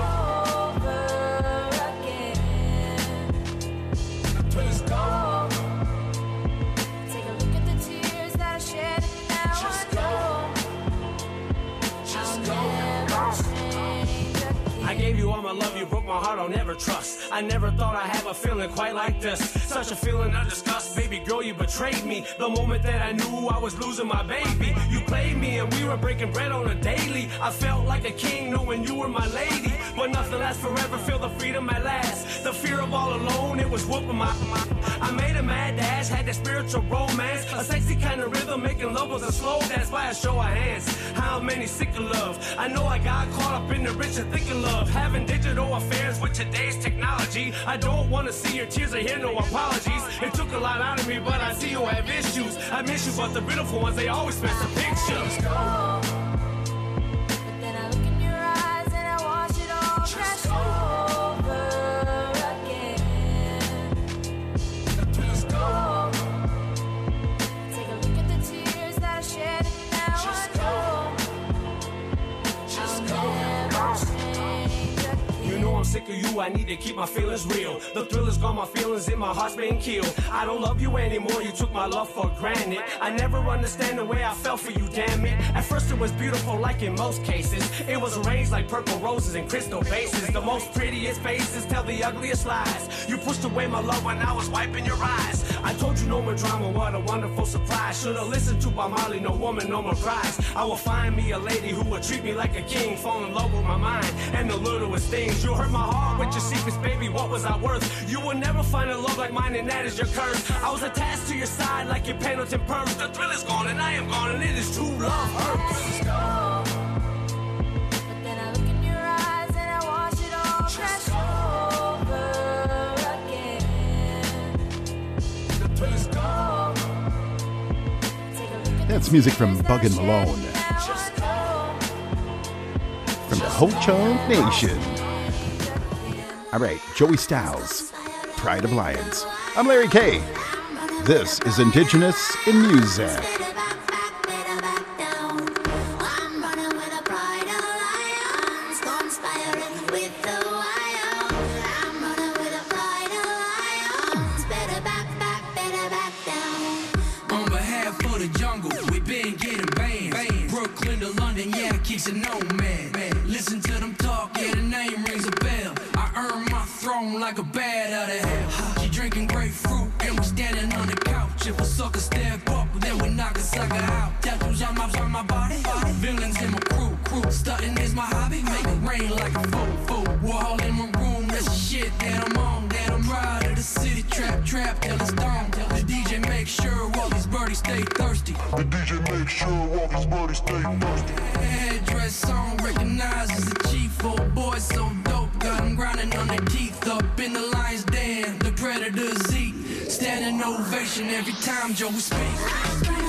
I love, you broke my heart, I'll never trust. I never thought I'd have a feeling quite like this. Such a feeling of disgust, baby girl, you betrayed me. The moment that I knew I was losing my baby, you played me and we were breaking bread on a daily. I felt like a king knowing you were my lady. But nothing lasts forever, feel the freedom at last. The fear of all alone, it was whooping my. I made a mad dash, had that spiritual romance. A sexy kind of rhythm, making love was a slow dance by a show of hands. How many sick of love? I know I got caught up in the rich and thick of love. Having digital affairs with today's technology. I don't want to see your tears, I hear no apologies. It took a lot out of me, but I see you have issues. I miss you, but the beautiful ones, they always miss the pictures. But then I look in your eyes and I watch it all crash over sick of you, I need to keep my feelings real. The thrill is gone, my feelings in my heart's been killed. I don't love you anymore, you took my love for granted. I never understand the way I felt for you, damn it. At first it was beautiful, like in most cases. It was arranged like purple roses and crystal vases. The most prettiest faces tell the ugliest lies. You pushed away my love when I was wiping your eyes. I told you no more drama, what a wonderful surprise. Should've listened to Bob Marley, no woman, no more cries. I will find me a lady who will treat me like a king, fall in love with my mind and the littlest things. You hurt my heart with your secrets, baby. What was I worth? You will never find a love like mine, and that is your curse. I was attached to your side like your Pendleton purse. The thrill is gone, and I am gone, and it is true love hurts. But then I look in your eyes and I watch it all crash over again. Let's go. Take a look at That's music from Buggin Malone from the Ho Chunk Nation. All right, Joey Stylez, Pride of Lions. I'm Larry K. This is Indigenous in Music. Like a bat out of hell. She drinking grapefruit, and we standing on the couch. If a sucker step up, then we knock a sucker out. Tattoos on my, on my body, villains in my crew. crew. Stunting is my hobby, make it rain like a fool. fool. Wall in my room, that's the shit that I'm on. That I'm right of the city, trap, trap, till it's dawn. The DJ make sure all these birdies stay thirsty. The DJ make sure all these birdies stay thirsty. Every time Joe speaks. Throw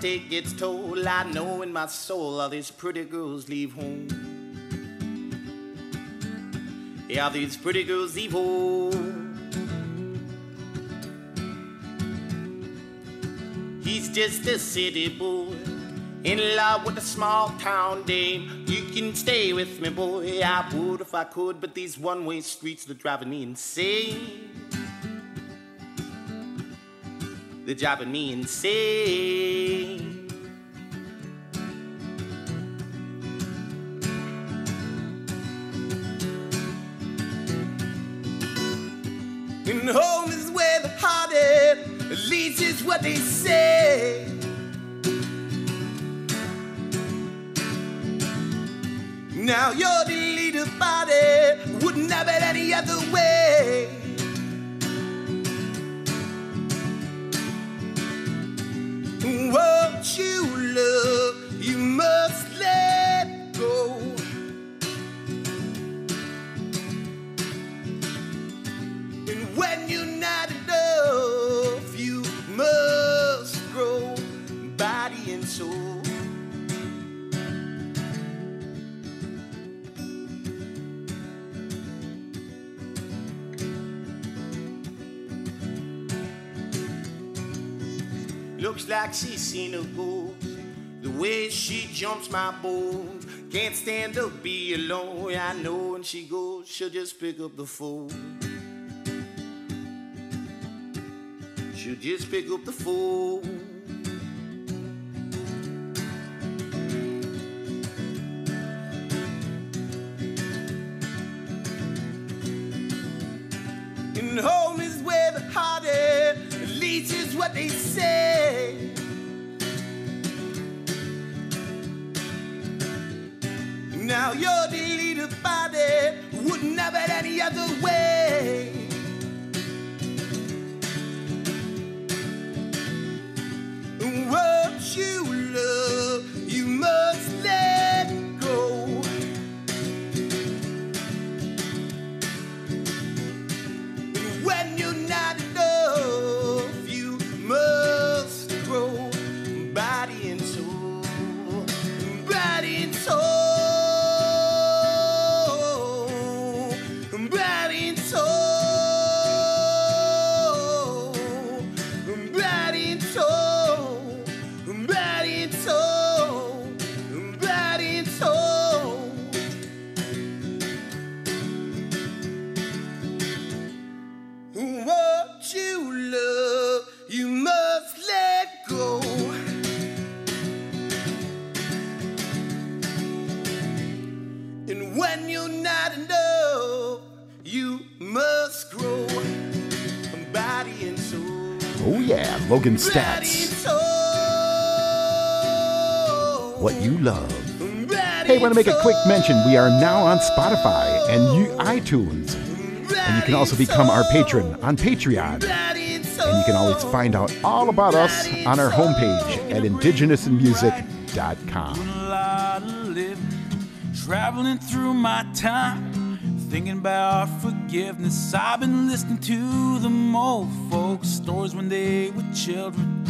take its toll. I know in my soul all these pretty girls leave home. Yeah, these pretty girls leave home. He's just a city boy in love with a small town dame. You can stay with me, boy. I would if I could, but these one way streets are driving me insane. They're driving me insane. And home is where the heart is, at least it's what they say. Now you're the leader body, wouldn't have it any other way. Like she's seen a ghost. The way she jumps my bones. Can't stand to be alone. I know when she goes, she'll just pick up the phone. She'll just pick up the phone. And home is where the heart is, at least is what they say. Stats. What you love. Hey, want to make a quick mention. We are now on Spotify and iTunes. And you can also become our patron on Patreon. And you can always find out all about us on our homepage at lot traveling through my time, thinking about forgiveness. I've been listening to the old folks' stories when they were children.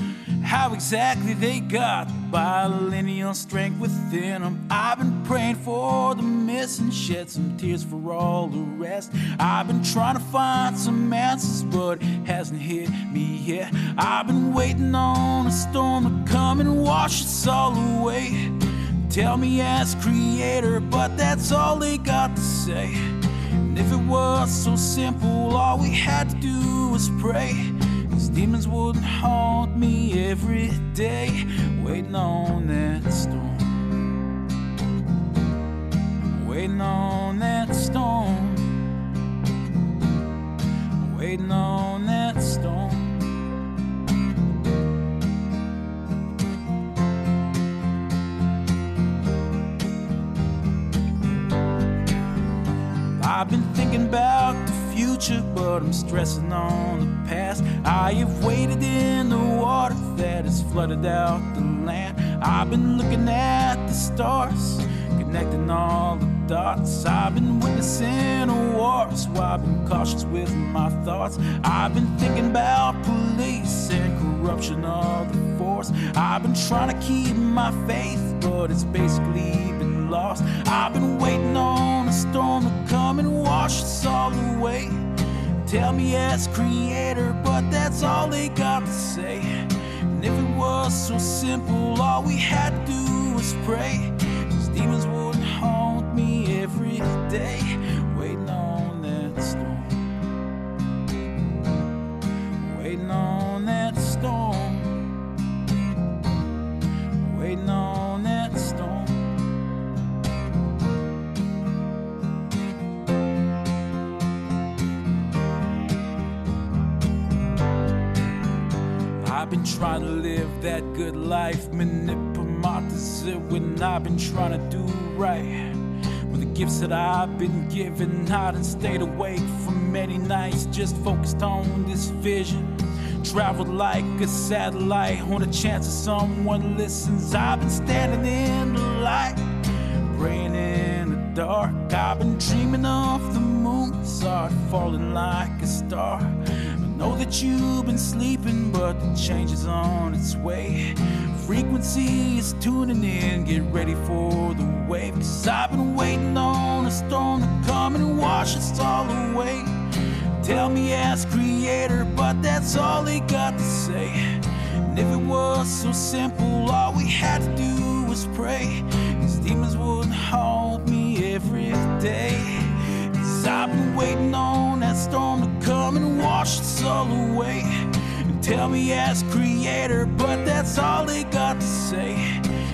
How exactly they got bilineal strength within them. I've been praying for the missing, shed some tears for all the rest. I've been trying to find some answers, but it hasn't hit me yet. I've been waiting on a storm to come and wash us all away. Tell me as creator, but that's all they got to say. If it was so simple, all we had to do was pray. These demons wouldn't haunt me every day, waiting on that storm. Waiting on that storm. Waiting on that storm. I've been thinking about the future, but I'm stressing on the past. I have waded in the water that has flooded out the land. I've been looking at the stars, connecting all the dots. I've been witnessing a war, so I've been cautious with my thoughts. I've been thinking about police and corruption of the force. I've been trying to keep my faith, but it's basically lost. I've been waiting on a storm to come and wash us all away. Tell me as creator, but that's all they got to say. And if it was so simple, all we had to do was pray. These demons wouldn't haunt me every day, trying to live that good life, manipulate when I've been trying to do right. With the gifts that I've been given, I done stayed awake for many nights, just focused on this vision. Traveled like a satellite on a chance that someone listens. I've been standing in the light, praying in the dark. I've been dreaming of the moon, it falling like a star. Know that you've been sleeping, but the change is on its way. Frequency is tuning in, get ready for the wave. Cause I've been waiting on a storm to come and wash us all away. Tell me as creator, but that's all he got to say. And if it was so simple, all we had to do was pray. These demons wouldn't haunt me every day. I've been waiting on that storm to come and wash us all away. And tell me as creator, but that's all they got to say.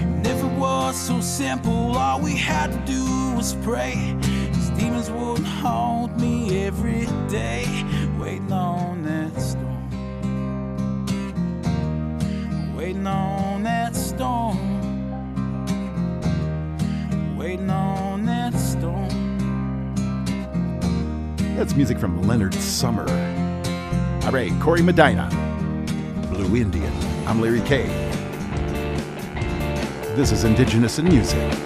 And if it was so simple, all we had to do was pray. These demons would haunt me every day, waiting on that storm. Waiting on that storm. Waiting on that That's music from Leonard Sumner. All right, Corey Medina, Blue Indian. I'm Larry K. This is Indigenous in Music.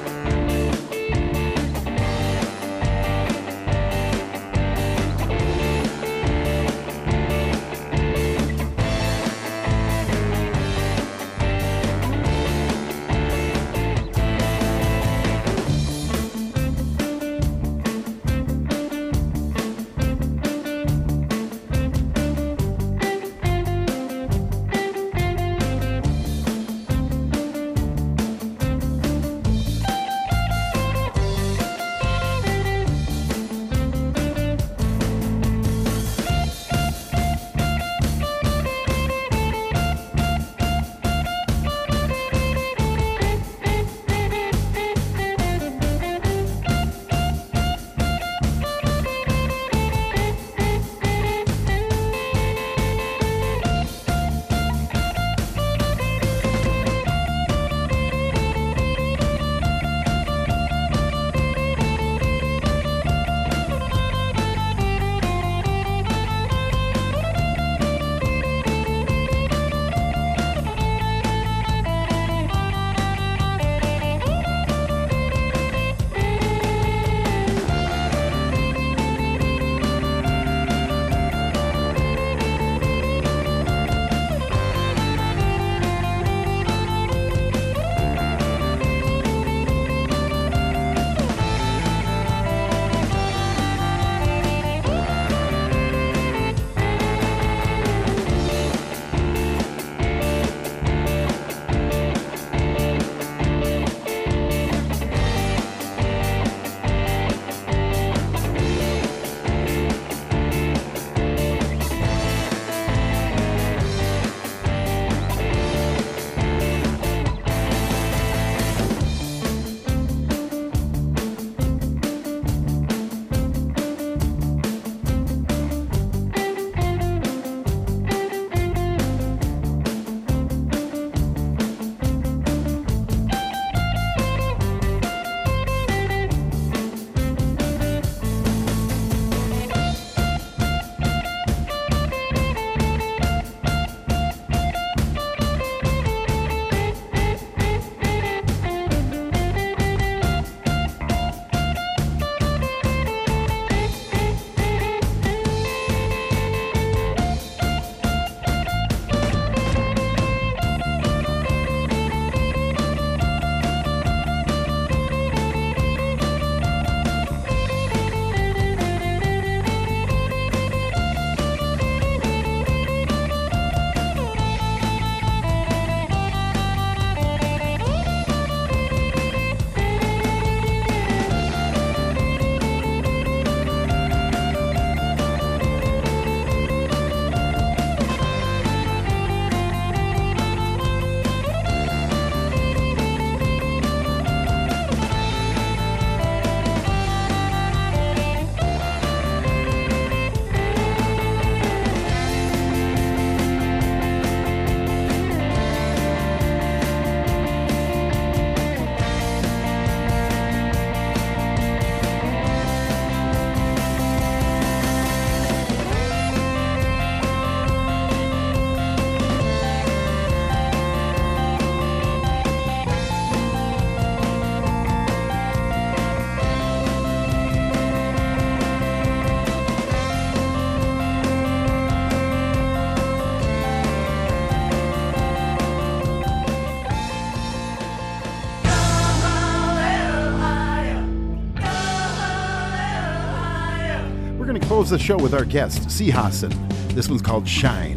Close the show with our guest, Sihasin. This one's called Shine.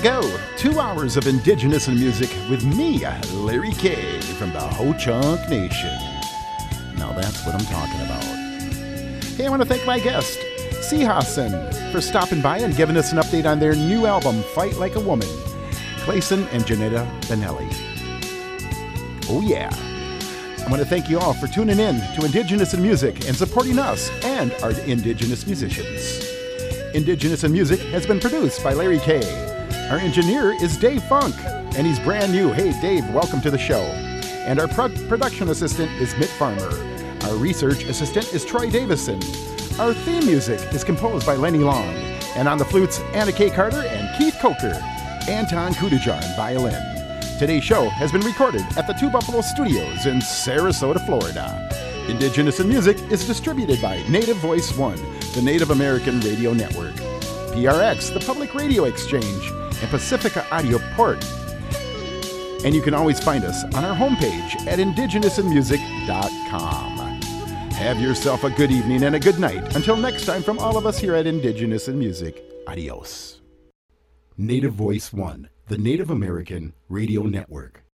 You go. Two hours of Indigenous in Music with me, Larry K, from the Ho Chunk Nation. Now that's what I'm talking about. Hey, I want to thank my guest, Sihasin. For stopping by and giving us an update on their new album, Fight Like a Woman, Clayson and Jeneda Benally. Oh, yeah. I want to thank you all for tuning in to Indigenous in Music and supporting us and our Indigenous musicians. Indigenous in Music has been produced by Larry K. Our engineer is Dave Funk, and he's brand new. Hey, Dave, welcome to the show. And our pro- production assistant is Mitt Farmer. Our research assistant is Troy Davison. Our theme music is composed by Lenny Long. And on the flutes, Anna K. Carter and Keith Coker. Anton Kudajar on violin. Today's show has been recorded at the Two Buffalo Studios in Sarasota, Florida. Indigenous in Music is distributed by Native Voice One, the Native American Radio Network, PRX, the Public Radio Exchange, and Pacifica Audio Port. And you can always find us on our homepage at indigenousinmusic.com. Have yourself a good evening and a good night. Until next time, from all of us here at Indigenous in Music, adios. Native Voice One, the Native American Radio Network.